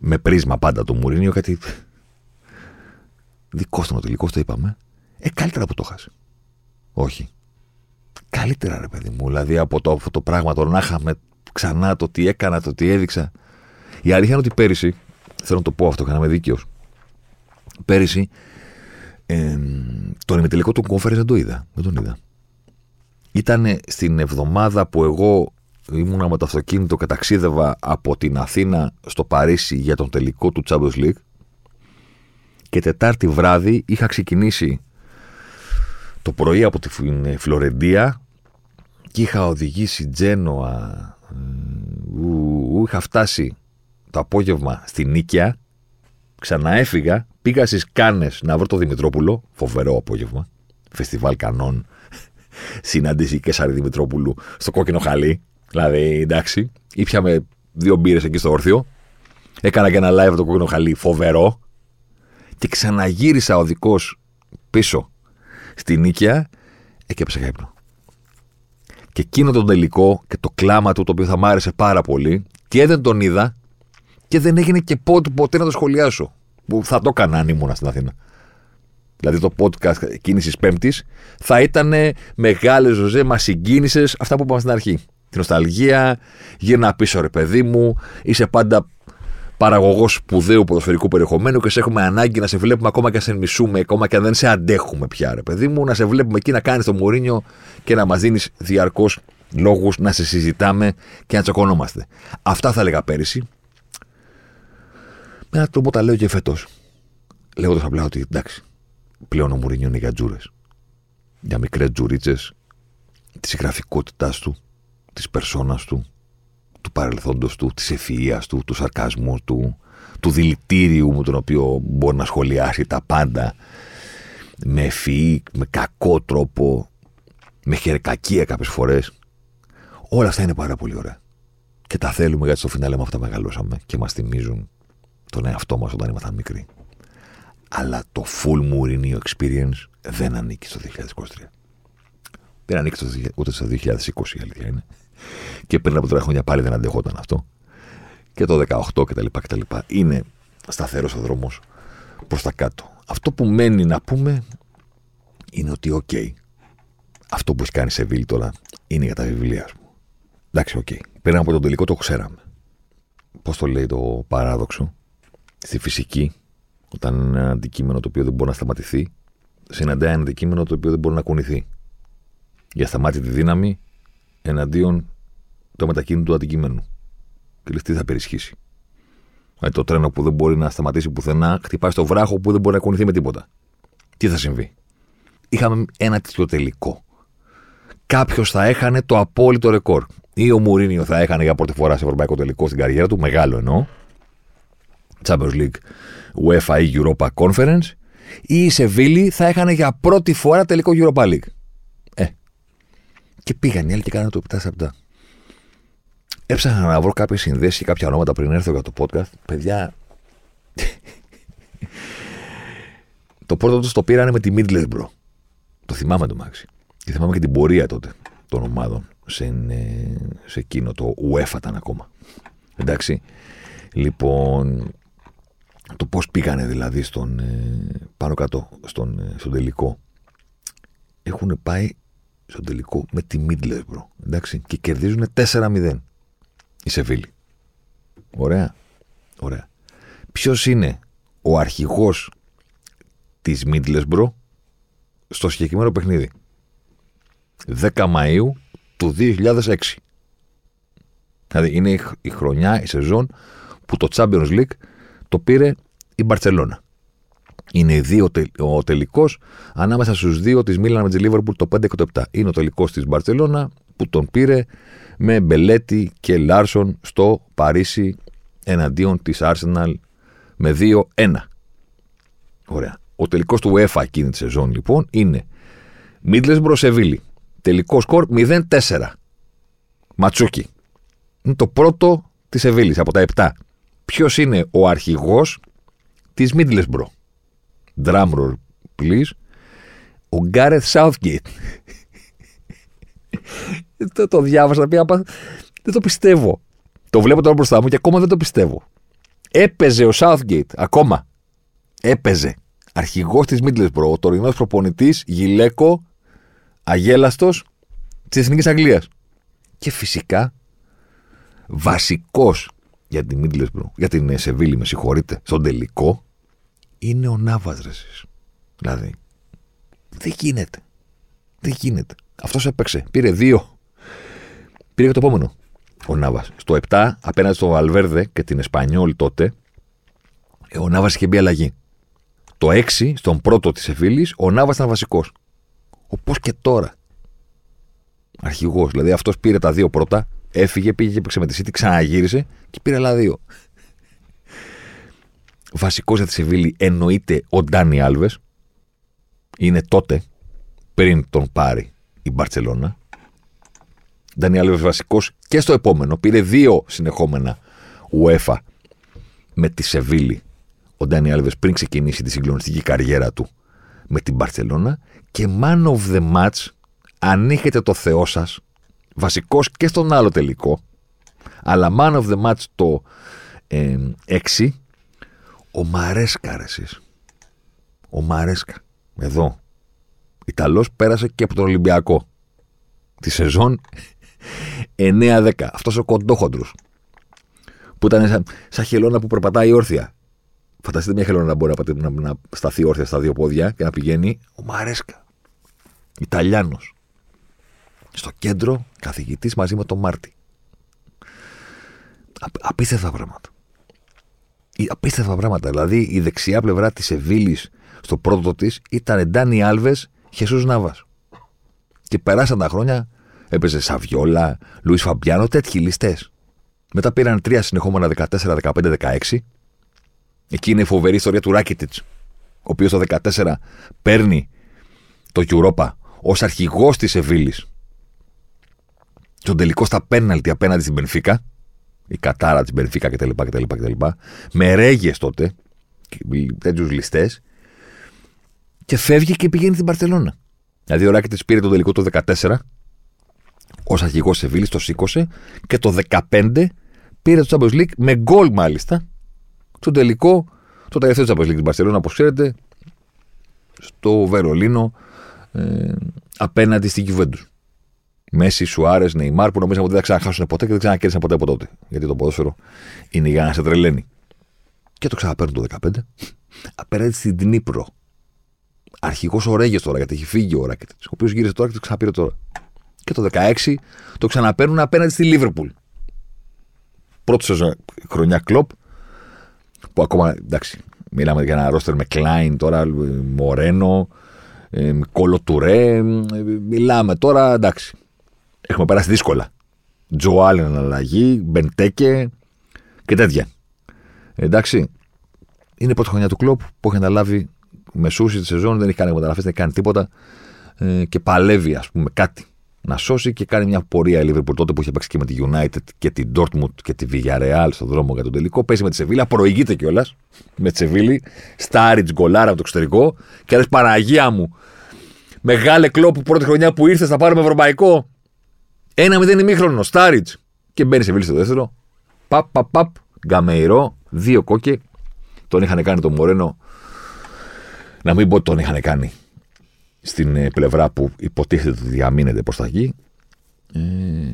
Με πρίσμα πάντα το Μουρίνιο, κάτι. Δικό στον τελικό, το είπαμε. Ε, καλύτερα που το χάσει. Όχι. Καλύτερα, ρε παιδί μου. Δηλαδή από το, αυτό το πράγμα το να είχαμε ξανά το τι έκανα, το τι έδειξα. Η αλήθεια είναι ότι πέρυσι, θέλω να το πω αυτό, κάναμε δίκαιος. Πέρυσι ε, τον ημιτελικό του κόμφερε δεν το είδα. Δεν τον είδα. Ήταν στην εβδομάδα που εγώ ήμουνα με το αυτοκίνητο και ταξίδευα από την Αθήνα στο Παρίσι για τον τελικό του Champions League και Τετάρτη βράδυ είχα ξεκινήσει το πρωί από τη Φλωρεντία και είχα οδηγήσει Τζένοα είχα φτάσει το απόγευμα στη Νίκαια ξαναέφυγα Πήγα στις Κάνες να βρω το Δημητρόπουλο. Φοβερό απόγευμα. Φεστιβάλ Κανών. *laughs* Συνάντηση και Σαρή Δημητρόπουλου στο κόκκινο χαλί. Δηλαδή, εντάξει. Ήπιαμε δύο μπύρες εκεί στο όρθιο. Έκανα και ένα live το κόκκινο χαλί. Φοβερό. Και ξαναγύρισα οδικό πίσω στην νίκαια, εκεί έπεσα ύπνο. Και εκείνο τον τελικό και το κλάμα του, το οποίο θα μ' άρεσε πάρα πολύ, και δεν τον είδα και δεν έγινε και πότε, ποτέ να το σχολιάσω. Που θα το έκανα αν ήμουν στην Αθήνα. Δηλαδή το podcast κίνησης Πέμπτης θα ήταν μεγάλες ζωζέ, μας συγκίνησες αυτά που είπαμε στην αρχή. Την νοσταλγία, γύρνα πίσω ρε παιδί μου, είσαι πάντα παραγωγός σπουδαίου ποδοσφαιρικού περιεχομένου και σε έχουμε ανάγκη να σε βλέπουμε ακόμα και αν σε μισούμε, ακόμα και αν δεν σε αντέχουμε πια, ρε παιδί μου, να σε βλέπουμε εκεί να κάνεις το Μουρίνιο και να μας δίνεις διαρκώς λόγους να σε συζητάμε και να τσακωνόμαστε. Αυτά θα έλεγα πέρυσι. Με έναν τρόπο τα λέω και φέτος. Λέγοντα απλά ότι εντάξει, πλέον ο Μουρίνιο είναι για τζούρες. Για μικρές τζουρίτσες της γραφικότητάς του, της περσόνας του, του παρελθόντος του, της ευφυΐας του, του σαρκασμού του, του δηλητήριου με τον οποίο μπορεί να σχολιάσει τα πάντα με ευφυή, με κακό τρόπο, με χερκακία κάποιες φορές. Όλα αυτά είναι πάρα πολύ ωραία. Και τα θέλουμε γιατί στο φινάλε με αυτά μεγαλώσαμε και μας θυμίζουν τον εαυτό μας όταν ήμασταν μικροί. Αλλά το full Mourinho experience δεν ανήκει στο 2023. Δεν ανήκει στο, ούτε στο 2020 η αλήθεια είναι και πριν από τρία χρόνια πάλι δεν αντεχόταν αυτό. Και το 18 κτλ. κτλ. Είναι σταθερός ο δρόμος προς τα κάτω. Αυτό που μένει να πούμε είναι ότι, οκ, αυτό που έχει κάνει η Σεβίλη τώρα είναι για τα βιβλία μου. Εντάξει, ok. Okay. Πριν από τον τελικό το ξέραμε. Πώς το λέει το παράδοξο, στη φυσική, όταν είναι ένα αντικείμενο το οποίο δεν μπορεί να σταματηθεί, συναντάει ένα αντικείμενο το οποίο δεν μπορεί να κουνηθεί. Για σταμάτητη δύναμη εναντίον το μετακίνητο του αντικειμένου. Και λες τι θα περισχύσει. Δηλαδή το τρένο που δεν μπορεί να σταματήσει πουθενά, χτυπάει στο βράχο που δεν μπορεί να κουνηθεί με τίποτα. Τι θα συμβεί. Είχαμε ένα τέτοιο τελικό. Κάποιος θα έχανε το απόλυτο ρεκόρ. Ή ο Μουρίνιο θα έχανε για πρώτη φορά σε ευρωπαϊκό τελικό στην καριέρα του, μεγάλο εννοώ. Champions League, UEFA ή Europa Conference. Ή η Σεβίλη θα έχανε για πρώτη φορά τελικό Europa League. Ε. Και πήγαν οι άλλοι και κάνανε το 7 7. Έψαχνα να βρω κάποιες συνδέσεις και κάποια ονόματα πριν έρθω για το podcast. Παιδιά. *laughs* το πρώτο τους το πήρανε με τη Middlesbrough. Το θυμάμαι το Μάξι. Και θυμάμαι και την πορεία τότε των ομάδων σε, σε εκείνο. Το UEFA ήταν ακόμα. Εντάξει. Λοιπόν, το πώς πήγανε δηλαδή στον, ε, πάνω κάτω στον, ε, στον τελικό. Έχουν πάει στον τελικό με τη Middlesbrough. Εντάξει. Και κερδίζουν 4-0 η Σεβίλη. Ωραία. Ωραία. Ποιος είναι ο αρχηγός της Μίντλεσμπρο στο συγκεκριμένο παιχνίδι; 10 Μαΐου του 2006. Δηλαδή είναι η χρονιά, η σεζόν που το Champions League το πήρε η Μπαρσελόνα. Είναι δύο, ο τελικός ανάμεσα στους δύο της Μίλαν με τη Λίβερπουλ το 5 και το 7. Είναι ο τελικός της Μπαρσελόνα που τον πήρε με Μπελέτη και Λάρσον στο Παρίσι εναντίον της Arsenal με 2-1. Ωραία. Ο τελικός του UEFA εκείνη τη σεζόν λοιπόν είναι Μίντλεσμπρο Σεβίλη. Τελικό σκορ 0-4. Ματσούκι. Είναι το πρώτο της Σεβίλης από τα 7. Ποιος είναι ο αρχηγός της Μίντλεσμπρο. Drumroll, please. Ο Γκάρεθ Southgate το, το διάβασα, πια, δεν το πιστεύω. Το βλέπω τώρα μπροστά μου και ακόμα δεν το πιστεύω. Έπαιζε ο Southgate, ακόμα. Έπαιζε. Αρχηγός της Middlesbrough, ο τωρινός προπονητής, γυλαίκο, αγέλαστος της Εθνικής Αγγλίας. Και φυσικά βασικός για την Middlesbrough, για την Σεβίλη, με συγχωρείτε, στον τελικό, είναι ο Νάβαζ. Δηλαδή, δεν γίνεται. Δεν γίνεται. Αυτός έπαιξε. Πήρε δύο. Πήρε και το επόμενο. Ο Νάβα. Στο 7, απέναντι στο Βαλβέρδε και την Εσπανιόλ τότε, ο Νάβα είχε μπει αλλαγή. Το 6, στον πρώτο της Εφήλης, ο Νάβα ήταν βασικός. Όπως και τώρα. Αρχηγός. Δηλαδή αυτός πήρε τα δύο πρώτα, έφυγε, πήγε και έπαιξε με τη City, ξαναγύρισε και πήρε άλλα δύο. Βασικός για τη Σεβίλη εννοείται ο Ντάνι Άλβες. Είναι τότε, πριν τον πάρει η Μπαρσελόνα. Ντανιέλ βασικός και στο επόμενο. Πήρε δύο συνεχόμενα UEFA με τη Σεβίλη. Ο Ντάνι Άλβες πριν ξεκινήσει τη συγκλονιστική καριέρα του με την Μπαρσελόνα και man of the match, αν είχετε το Θεό σας, βασικός και στον άλλο τελικό, αλλά man of the match το ε, 6, ο Μαρέσκα, ρε εσείς. Ο Μαρέσκα. Εδώ. Ιταλός πέρασε και από τον Ολυμπιακό. Τη σεζόν 9-10. Αυτός ο κοντόχοντρος. Που ήταν σαν, σαν χελώνα που περπατάει όρθια. Φανταστείτε μια χελώνα να μπορεί να, να, να σταθεί όρθια στα δύο πόδια και να πηγαίνει. Ο Μαρέσκα. Ιταλιάνος. Στο κέντρο καθηγητής μαζί με τον Μάρτι. Α- απίστευτα πράγματα. Ε, Απίστευτα πράγματα. Δηλαδή η δεξιά πλευρά της Σεβίλη στο πρώτο της ήταν Ντάνι Άλβες, Χεσούς Νάβα. Και περάσαν τα χρόνια, έπαιζε Σαβιόλα, Λουίς Φαμπιάνο, τέτοιοι ληστές. Μετά πήραν τρία συνεχόμενα 14, 15, 16. Εκεί είναι η φοβερή ιστορία του Ράκιτιτ, ο οποίος το 14 παίρνει το Europa ως αρχηγός της Σεβίλη. Τον τελικός στα πέναλτι απέναντι στην Μπενφίκα η κατάρα της Μπενφίκα κτλ. κτλ, κτλ με ρέγες τότε, τέτοιους ληστές, και φεύγει και πηγαίνει στην Παρσελώνα. Δηλαδή ο Ράκη πήρε το τελικό το 14 ως αρχηγός Σεβίλης, το σήκωσε και το 15 πήρε το Champions League με γκολ μάλιστα. Το τελικό, το τελευταίο Champions League στην Παρσελώνα, όπως ξέρετε, στο Βερολίνο ε, απέναντι στην Juventus. Μέση, Σουάρες, Νεϊμάρ που νομίζαμε ότι δεν θα ξαναχάσουν ποτέ και δεν ξανακέρδισαν ποτέ από τότε. Γιατί το ποδόσφαιρο είναι για να σε τρελαίνει. Και το ξαναπαίρνουν το 15 απέναντι στην Τνίπρο. Αρχικός ο Ρέγε τώρα, γιατί έχει φύγει ο Ράκετ, ο οποίος γύρισε τώρα και το ξαναπήρε τώρα. Και το 16 το ξαναπαίρνουν απέναντι στη Λίβερπουλ. Πρώτη σεζόν χρονιά κλοπ, που ακόμα εντάξει, μιλάμε για ένα ρόστερ με Κλάιν τώρα, Μορένο, ε, Κόλο Τουρέ. ε, Μιλάμε τώρα, εντάξει. Έχουμε περάσει δύσκολα. Τζοάλεν αλλαγή, Μπεντέκε και τέτοια. Εντάξει. Είναι η πρώτη χρονιά του κλοπ που έχει αναλάβει μεσούση τη σεζόν, δεν έχει κάνει μεταγραφές, δεν έχει κάνει τίποτα ε, και παλεύει, ας πούμε, κάτι να σώσει και κάνει μια πορεία η Liverpool τότε που είχε παίξει και με τη United και την Dortmund και τη Villarreal στον δρόμο για τον τελικό. Παίζει με τη Σεβίλη, προηγείται κιόλας με τη Σεβίλη, Στάριτ γκολάρα από το εξωτερικό και λες Παναγία μου, μεγάλε κλόπ πρώτη χρονιά που ήρθες να πάρουμε ευρωπαϊκό. Ένα μηδέν ημίχρονο, Στάριτ. Και μπαίνει σε Σεβίλη στο δεύτερο. Παπ, παπ, παπ, γκαμεϊρό, δύο κόκε. Τον είχαν κάνει τον Μορένο. Να μην πω ότι τον είχαν κάνει στην ε, πλευρά που υποτίθεται ότι διαμείνεται προς τα γη. Ε,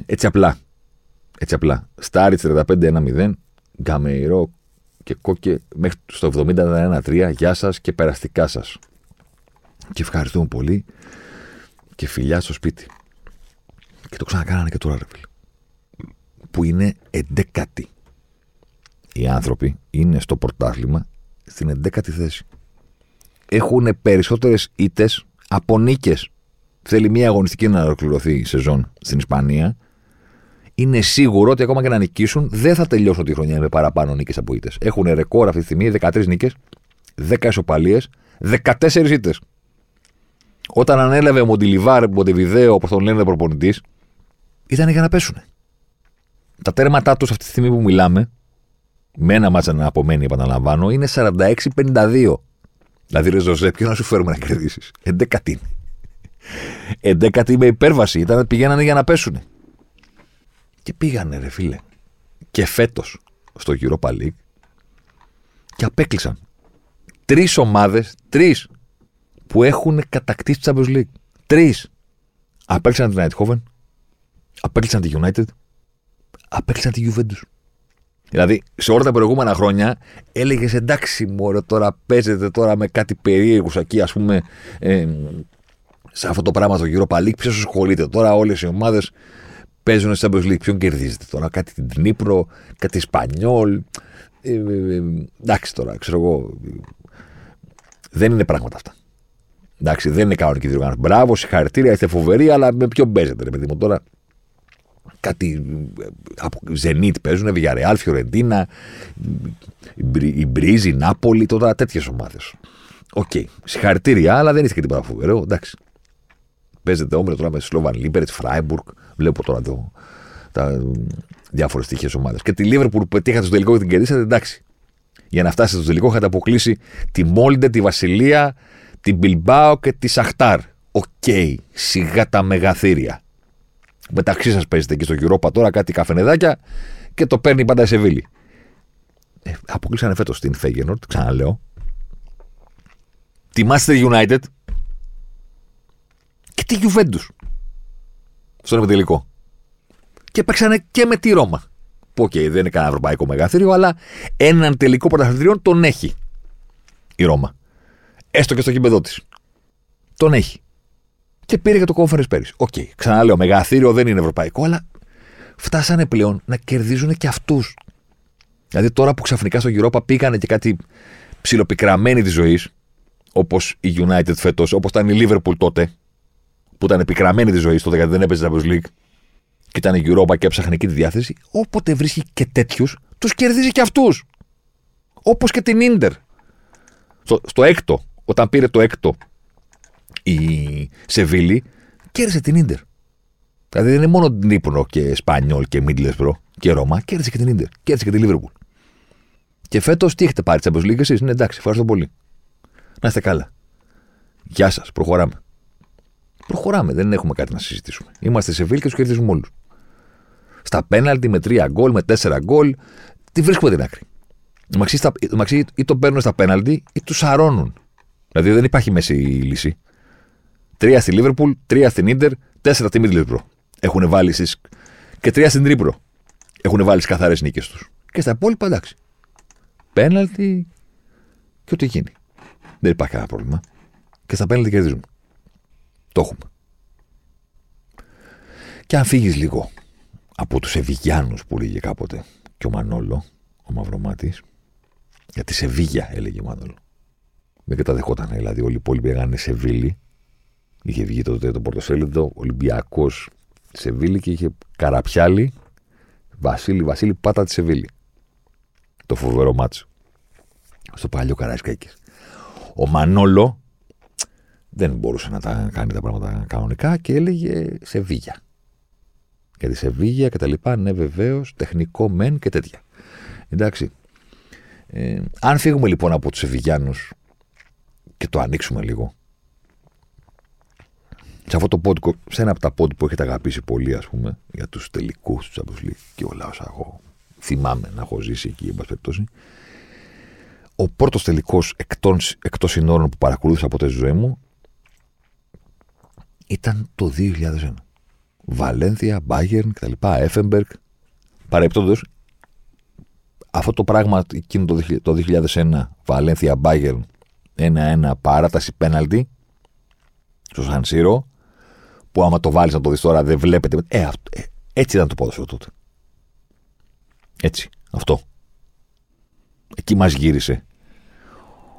έτσι απλά. Έτσι απλά. Στάριτ 35-1-0, Γκαμεϊρό και κόκε μέχρι στο 70-1-3. Γεια σας και περαστικά σας. Και ευχαριστούμε πολύ και φιλιά στο σπίτι. Και το ξανακάνανε και τώρα, ρε φίλε. Που είναι εντέκατη. Οι άνθρωποι είναι στο πρωτάθλημα στην εντέκατη θέση. Έχουν περισσότερες ήττες από νίκες. Θέλει μια αγωνιστική να ολοκληρωθεί η σεζόν στην Ισπανία. Είναι σίγουρο ότι ακόμα και να νικήσουν δεν θα τελειώσουν τη χρονιά με παραπάνω νίκες από ήττες. Έχουν ρεκόρ αυτή τη στιγμή 13 νίκες, 10 ισοπαλίες, 14 ήττες. Όταν ανέλαβε ο Μοντιλιβάρ, Μοντεβιδέο, όπως τον λένε προπονητής, ήταν για να πέσουν. Τα τέρματά τους αυτή τη στιγμή που μιλάμε, με ένα μάτσα να απομένει, επαναλαμβάνω, είναι 46-52. Δηλαδή, ρε Ζωζέ, ποιο να σου φέρουμε να κερδίσεις; Εντέκατη είναι. Εντέκατη με υπέρβαση. Ήταν ότι πηγαίνανε για να πέσουν. Και πήγανε, ρε φίλε. Και φέτος στο Europa League και απέκλεισαν. Τρεις ομάδες, τρεις που έχουν κατακτήσει τη Champions League. Τρεις. Απέκλεισαν την Eindhoven, απέκλεισαν τη United, απέκλεισαν τη Juventus. Δηλαδή, σε όλα τα προηγούμενα χρόνια έλεγες εντάξει, μωρέ, τώρα παίζετε τώρα με κάτι περίεργο εκεί, ας πούμε, ε, σε αυτό το πράγμα στο Europa League. Ποιος ασχολείται τώρα, όλες οι ομάδες παίζουν σε Champions League. Ποιον κερδίζετε τώρα, κάτι την Νύπρο, κάτι Σπανιόλ. Ε, ε, ε, εντάξει τώρα, ξέρω εγώ. Δεν είναι πράγματα αυτά. Εντάξει, δεν είναι κανονική διοργάνωση. Μπράβο, συγχαρητήρια, είστε φοβεροί, αλλά με ποιον παίζετε, ρε παιδί μου τώρα. Κάτι από Ζενίτ παίζουν, Villarreal, Φιωρεντίνα, η Μπριζ, η Νάπολη, τώρα τέτοιες ομάδες. Ok. Okay. Συγχαρητήρια, αλλά δεν είστε και τίποτα φοβερό. Εντάξει. Παίζετε όμιλο τώρα με Σλόβαν Λίμπερετς, Φράιμπουργκ. Βλέπω τώρα εδώ τα διάφορες τυχαίες ομάδες. Και τη Λίβερπουλ που πετύχατε στο τελικό και την κερδίσατε, εντάξει. Για να φτάσετε στο τελικό είχατε αποκλείσει τη Μόλντε, τη Βασιλεία, την Μπιλμπάο και τη Σαχτάρ. Οκ, σιγά τα μεγαθήρια. Μεταξύ σας παίζετε εκεί στο Europa τώρα κάτι καφενεδάκια και το παίρνει πάντα η Σεβίλη. Ε, αποκλείσανε φέτος την Φέγενορτ, ξαναλέω. Τη Manchester United και τη Juventus. Στον ημιτελικό. Και παίξανε και με τη Ρώμα. Που, οκ, δεν είναι κανένα ευρωπαϊκό μεγαθήριο, αλλά έναν τελικό πρωταθλητριών τον έχει η Ρώμα. Έστω και στο γήπεδό της. Τον έχει. Και πήρε για το conference πέρυσι. Ok, okay. ξαναλέω, μεγαθήριο δεν είναι ευρωπαϊκό, αλλά φτάσανε πλέον να κερδίζουν και αυτούς. Δηλαδή τώρα που ξαφνικά στο Europa πήγανε και κάτι ψιλοπικραμένοι της ζωής, όπως η United φέτος, όπως ήταν η Liverpool τότε, που ήταν επικραμένη της ζωής τότε γιατί δεν έπαιζε Champions League, και ήταν η Europa και έψαχνε εκεί τη διάθεση, όποτε βρίσκει και τέτοιους, τους κερδίζει και αυτούς. Όπως και την ντερ. Στο, στο έκτο, όταν πήρε το έκτο η Σεβίλη, κέρδισε την ντερ. Δηλαδή δεν είναι μόνο την Νύπρο και Σπανιόλ και Μίτλεσπρο και Ρώμα, κέρδισε και την ντερ. Κέρδισε και την Λίβερπουλ. Και φέτος τι έχετε πάρει, Champions League εσείς; Ναι, εντάξει, ευχαριστώ πολύ. Να είστε καλά. Γεια σας, προχωράμε. Προχωράμε, δεν έχουμε κάτι να συζητήσουμε. Είμαστε η Σεβίλη και τους κερδίζουμε όλους. Στα πέναλτι με τρία γκολ, με τέσσερα γκολ, τι βρίσκουμε την άκρη. Μαξί ή το παίρνουν στα πέναλτι ή τους σαρώνουν. Δηλαδή δεν υπάρχει μέση λύση. Τρία στη Λίβερπουλ, τρία στην Ίντερ, τέσσερα στη Μίντλεσμπρο. Έχουν βάλει εσείς και τρία στην Ντνίπρο. Έχουν βάλει τι καθαρές νίκες τους. Και στα υπόλοιπα εντάξει. Πέναλτι και ό,τι γίνει. Δεν υπάρχει κανένα πρόβλημα. Και στα πέναλτι κερδίζουμε. Το έχουμε. Και αν φύγεις λίγο από τους Εβιγιάνους που λέγε κάποτε και ο Μανόλο, ο Μαυρομάτης, γιατί Σεβίγια έλεγε ο Μανόλο. Δεν καταδεχόταν, δηλαδή όλοι οι υπόλοιποι έγανε Σεβίλη. Είχε βγει τότε το πορτοσέλιδο, Ολυμπιακός Σεβίλη και είχε καραπιάλι Βασίλη, Βασίλη, πάτα τη Σεβίλη. Το φοβερό μάτσο. Στο παλιό Καραϊσκάκης. Ο Μανόλο δεν μπορούσε να τα κάνει τα πράγματα κανονικά και έλεγε Σεβίγια. Γιατί Σεβίγια και τα λοιπά, ναι βεβαίως, τεχνικό μεν και τέτοια. Εντάξει. Ε, αν φύγουμε λοιπόν από τους Σεβιγιάνου και το ανοίξουμε λίγο. Σε αυτό το pod, σε ένα από τα pod που έχετε αγαπήσει πολύ, ας πούμε, για τους τελικούς τους Champions και όλα όσα εγώ θυμάμαι να έχω ζήσει εκεί, εν περιπτώσει. Ο πρώτος τελικός εκτός συνόρων που παρακολούθησα από τη ζωή μου ήταν το 2001. Βαλένθια, Μπάγερν κτλ. Εφεμπεργκ. Παρεπτόντω, αυτό το πράγμα εκείνο το 2001, Βαλένθια, Μπάγερν, 1-1 παράταση πέναλτι στο Σανσίρο, που άμα το βάλεις να το δεις τώρα δεν βλέπετε. Ε, ε, έτσι ήταν το ποδόσφαιρο τότε. Έτσι. Αυτό. Εκεί μας γύρισε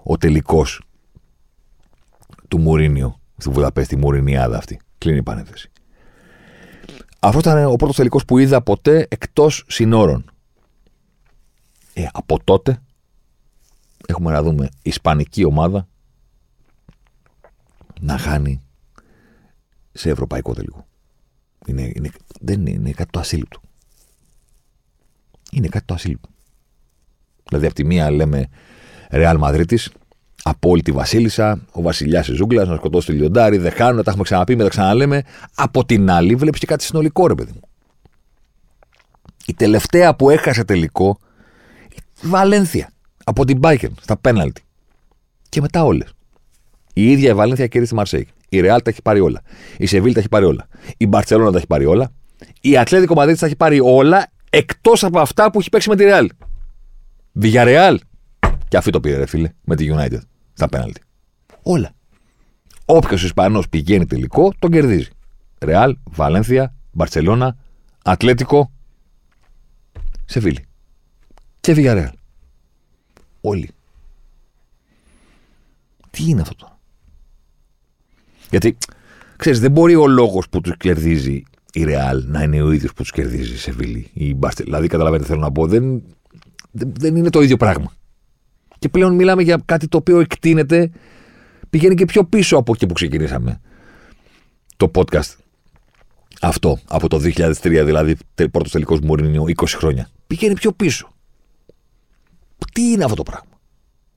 ο τελικός του Μουρίνιο στη Βουδαπέστη, Μουρινιάδα αυτή. Κλείνει η πανέθεση. Αυτό ήταν ο πρώτος τελικός που είδα ποτέ εκτός συνόρων. Ε, από τότε έχουμε να δούμε ισπανική ομάδα να χάνει σε ευρωπαϊκό τελικό. Είναι, είναι, δεν είναι, είναι κάτι το ασύλληπτο. Είναι κάτι το ασύλληπτο. Δηλαδή, από τη μία λέμε Ρεάλ Μαδρίτης, απόλυτη βασίλισσα, ο βασιλιάς της ζούγκλας, να σκοτώσει το λιοντάρι, δεν χάνουν, τα έχουμε ξαναπεί, με τα ξαναλέμε. Από την άλλη, βλέπεις και κάτι συνολικό, ρε παιδί μου. Η τελευταία που έχασε τελικό, η Βαλένθια. Από την Μπάικερ, στα πέναλτι. Και μετά όλες. Η ίδια η Βαλένθια κέρδισε τη Μαρσέη. Η Ρεάλ τα έχει πάρει όλα. Η Σεβίλ τα έχει πάρει όλα. Η Μπαρσελόνα τα έχει πάρει όλα. Η Ατλέτικο Μαδρίτη τα έχει πάρει όλα εκτός από αυτά που έχει παίξει με τη Ρεάλ. Ρεάλ. Και αυτή το πήρε, ρε φίλε, με τη United στα πέναλτι. Όλα. Όποιος Ισπανός πηγαίνει τελικό, τον κερδίζει. Ρεάλ, Βαλένθια, Μπαρσελόνα, Ατλέτικο, Σεβίλη. Και Ρεάλ. Όλοι. Τι είναι αυτό τώρα. Γιατί, ξέρεις, δεν μπορεί ο λόγος που τους κερδίζει η Ρεάλ να είναι ο ίδιος που τους κερδίζει η Σεβίλη ή η Μπαρσελόνα. Δηλαδή, καταλαβαίνετε, θέλω να πω, δεν, δεν, δεν είναι το ίδιο πράγμα. Και πλέον μιλάμε για κάτι το οποίο εκτείνεται, πηγαίνει και πιο πίσω από εκεί που ξεκινήσαμε το podcast. Αυτό από το 2003, δηλαδή πρώτος τελικός Μουρίνιο, 20 χρόνια. Πηγαίνει πιο πίσω. Τι είναι αυτό το πράγμα;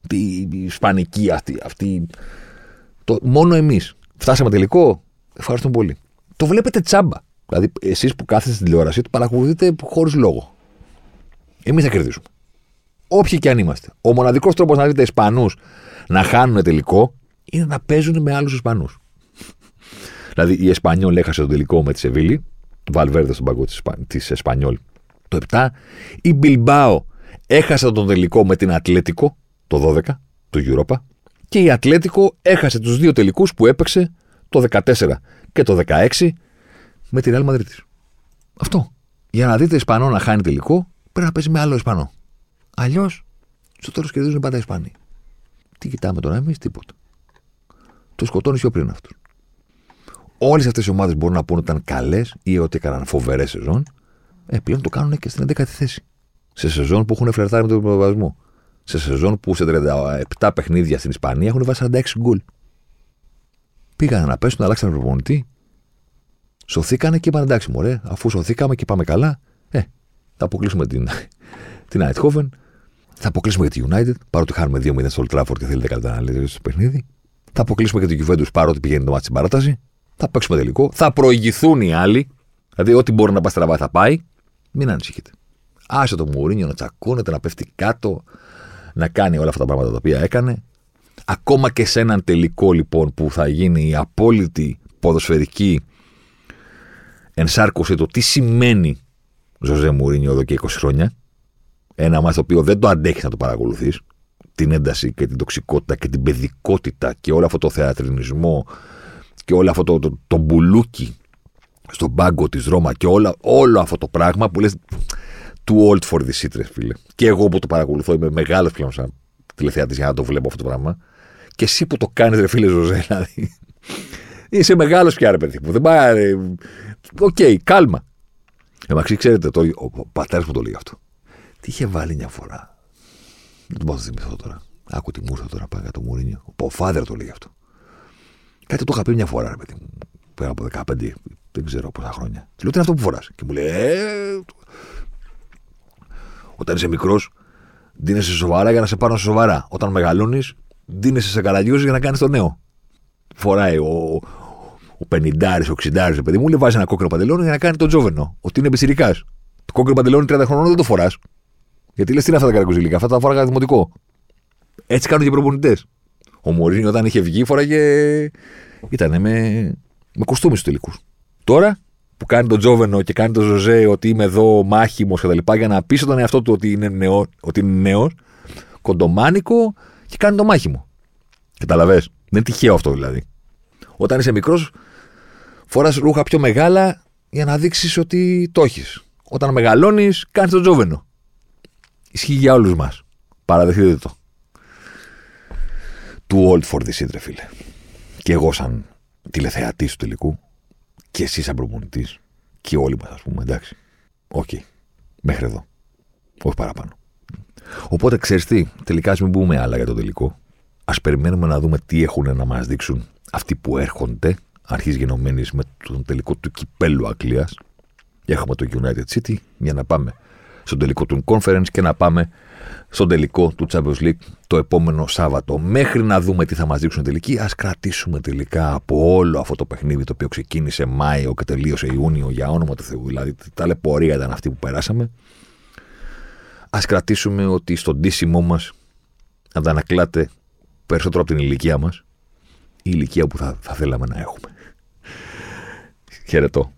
Τι η ισπανική αυτή, αυτή Το, μόνο εμείς. Φτάσαμε τελικό. Ευχαριστούμε πολύ. Το βλέπετε τσάμπα. Δηλαδή, εσείς που κάθεστε στην τηλεόραση, το παρακολουθείτε χωρίς λόγο. Εμείς θα κερδίσουμε. Όποιοι και αν είμαστε. Ο μοναδικός τρόπος να δείτε Ισπανούς να χάνουν τελικό είναι να παίζουν με άλλους Ισπανούς. δηλαδή, η Εσπανιόλ έχασε τον τελικό με τη Σεβίλη, Βαλβέρδε στον παγκό της Εσπανιόλ το 7. Η Μπιλμπάο έχασε τον τελικό με την Ατλέτικο το 12 του Europa. Και η Ατλέτικο έχασε τους δύο τελικούς που έπαιξε το 14 και το 16 με την Real Madrid. Αυτό. Για να δείτε Ισπανό να χάνει τελικό, πρέπει να παίζει με άλλο Ισπανό. Αλλιώς, στο τέλος κερδίζουν πάντα οι Ισπανοί. Τι κοιτάμε τώρα εμείς, τίποτα. Το σκοτώνει πιο πριν αυτού. Όλες αυτές οι ομάδες μπορούν να πούνε ότι ήταν καλές ή ότι έκαναν φοβερές σεζόν. Ε, πλέον το κάνουν και στην 11η θέση. Σε σεζόν που έχουν φλερτάρει με τον προβασμό. Σε σεζόν που σε 37 παιχνίδια στην Ισπανία έχουν βάσει 46 γκολ. Πήγαν να πέσουν, αλλάξαν προπονητή. Σωθήκανε και είπαν εντάξει, μωρέ, αφού σωθήκαμε και πάμε καλά, ε, θα αποκλείσουμε την, *laughs* την Eindhoven, θα αποκλείσουμε και τη United, παρότι χάνουμε 2-0 στο Old Trafford και θέλετε καλύτερα να λέτε στο παιχνίδι. Θα αποκλείσουμε και το Juventus παρότι πηγαίνει το μάτι στην παράταση. Θα παίξουμε τελικό. Θα προηγηθούν οι άλλοι. Δηλαδή, ό,τι μπορεί να πάει στραβά θα πάει. Μην ανησυχείτε. Άσε το Μουρίνιο να τσακώνεται, να πέφτει κάτω, να κάνει όλα αυτά τα πράγματα τα οποία έκανε. Ακόμα και σε έναν τελικό λοιπόν που θα γίνει η απόλυτη ποδοσφαιρική ενσάρκωση το τι σημαίνει Ζωζέ Μουρίνιο εδώ και 20 χρόνια. Ένα μάθημα το οποίο δεν το αντέχεις να το παρακολουθείς. Την ένταση και την τοξικότητα και την παιδικότητα και όλο αυτό το θεατρινισμό και όλο αυτό το, το, το μπουλούκι στον πάγκο της Ρώμα και όλα, όλο αυτό το πράγμα που λες. Too old for this shit, φίλε. Και εγώ που το παρακολουθώ, είμαι μεγάλος πλέον σαν τηλεθεατής για να το βλέπω αυτό το πράγμα. Και εσύ που το κάνεις, ρε φίλε Ζωζέ, δηλαδή. Είσαι μεγάλος πια, ρε παιδί μου. Δεν πάει. Ok, okay, κάλμα. Εντάξει, ξέρετε, το, ο πατέρας μου το λέει αυτό. Τι είχε βάλει μια φορά; Δεν το πάω να θυμηθώ τώρα. Άκου τι μου ήρθε τώρα πάει το Μουρίνιο. Ο father το λέει αυτό. Κάτι το είχα πει μια φορά, ρε παιδί μου. Πέρα από 15, δεν ξέρω πόσα χρόνια. Του λέω τι είναι αυτό που φοράς; Και μου λέει, ε, όταν είσαι μικρός, δίνεσαι σοβαρά για να σε πάρουν σοβαρά. Όταν μεγαλώνεις, δίνεσαι σε καραγιόζη για να κάνεις το νέο. Φοράει ο, ο 50 ο 60 παιδί μου, λέει βάζει ένα κόκκινο παντελόνι για να κάνει τον τζόβενο. Ότι είναι μπεσυρικά. Το κόκκινο παντελόνι 30 χρονών δεν το φοράς. Γιατί λες τι είναι αυτά τα καρακουζιλικά, αυτά τα φοράγα δημοτικό. Έτσι κάνουν και οι προπονητές. Ο Μωρίνι όταν είχε βγει φοράγε. ήταν με, με κοστούμι στου τελικούς. Τώρα που κάνει τον Τζόβενο και κάνει τον Ζωζέ ότι είμαι εδώ μάχημος κτλ. για να πείσει τον εαυτό του ότι είναι νέο, ότι είναι νέος, κοντομάνικο και κάνει το μάχημο. Καταλαβέ. Δεν είναι τυχαίο αυτό δηλαδή. Όταν είσαι μικρός, φοράς ρούχα πιο μεγάλα για να δείξεις ότι το έχεις. Όταν μεγαλώνεις, κάνεις τον Τζόβενο. Ισχύει για όλους μας. Παραδεχτείτε το. Too old for this shit, φίλε. Και εγώ, σαν τηλεθεατής του τελικού, και εσύ σαν προπονητής και όλοι μας, ας πούμε, εντάξει. OK. Okay. Μέχρι εδώ. Όχι παραπάνω. Οπότε ξέρεις τι, τελικά ας μην πούμε άλλα για το τελικό. Ας περιμένουμε να δούμε τι έχουν να μας δείξουν αυτοί που έρχονται, αρχή γενομένης με τον τελικό του κυπέλου Αγγλίας. Έχουμε το United City για να πάμε στον τελικό του Conference και να πάμε στον τελικό του Champions League το επόμενο Σάββατο. Μέχρι να δούμε τι θα μας δείξουν τελική, ας κρατήσουμε τελικά από όλο αυτό το παιχνίδι το οποίο ξεκίνησε Μάιο και τελείωσε Ιούνιο για όνομα του Θεού. Δηλαδή, ταλαιπωρία ήταν αυτή που περάσαμε. Α κρατήσουμε ότι στον τίσιμό μας αντανακλάται περισσότερο από την ηλικία μας η ηλικία που θα, θα θέλαμε να έχουμε. Χαιρετώ.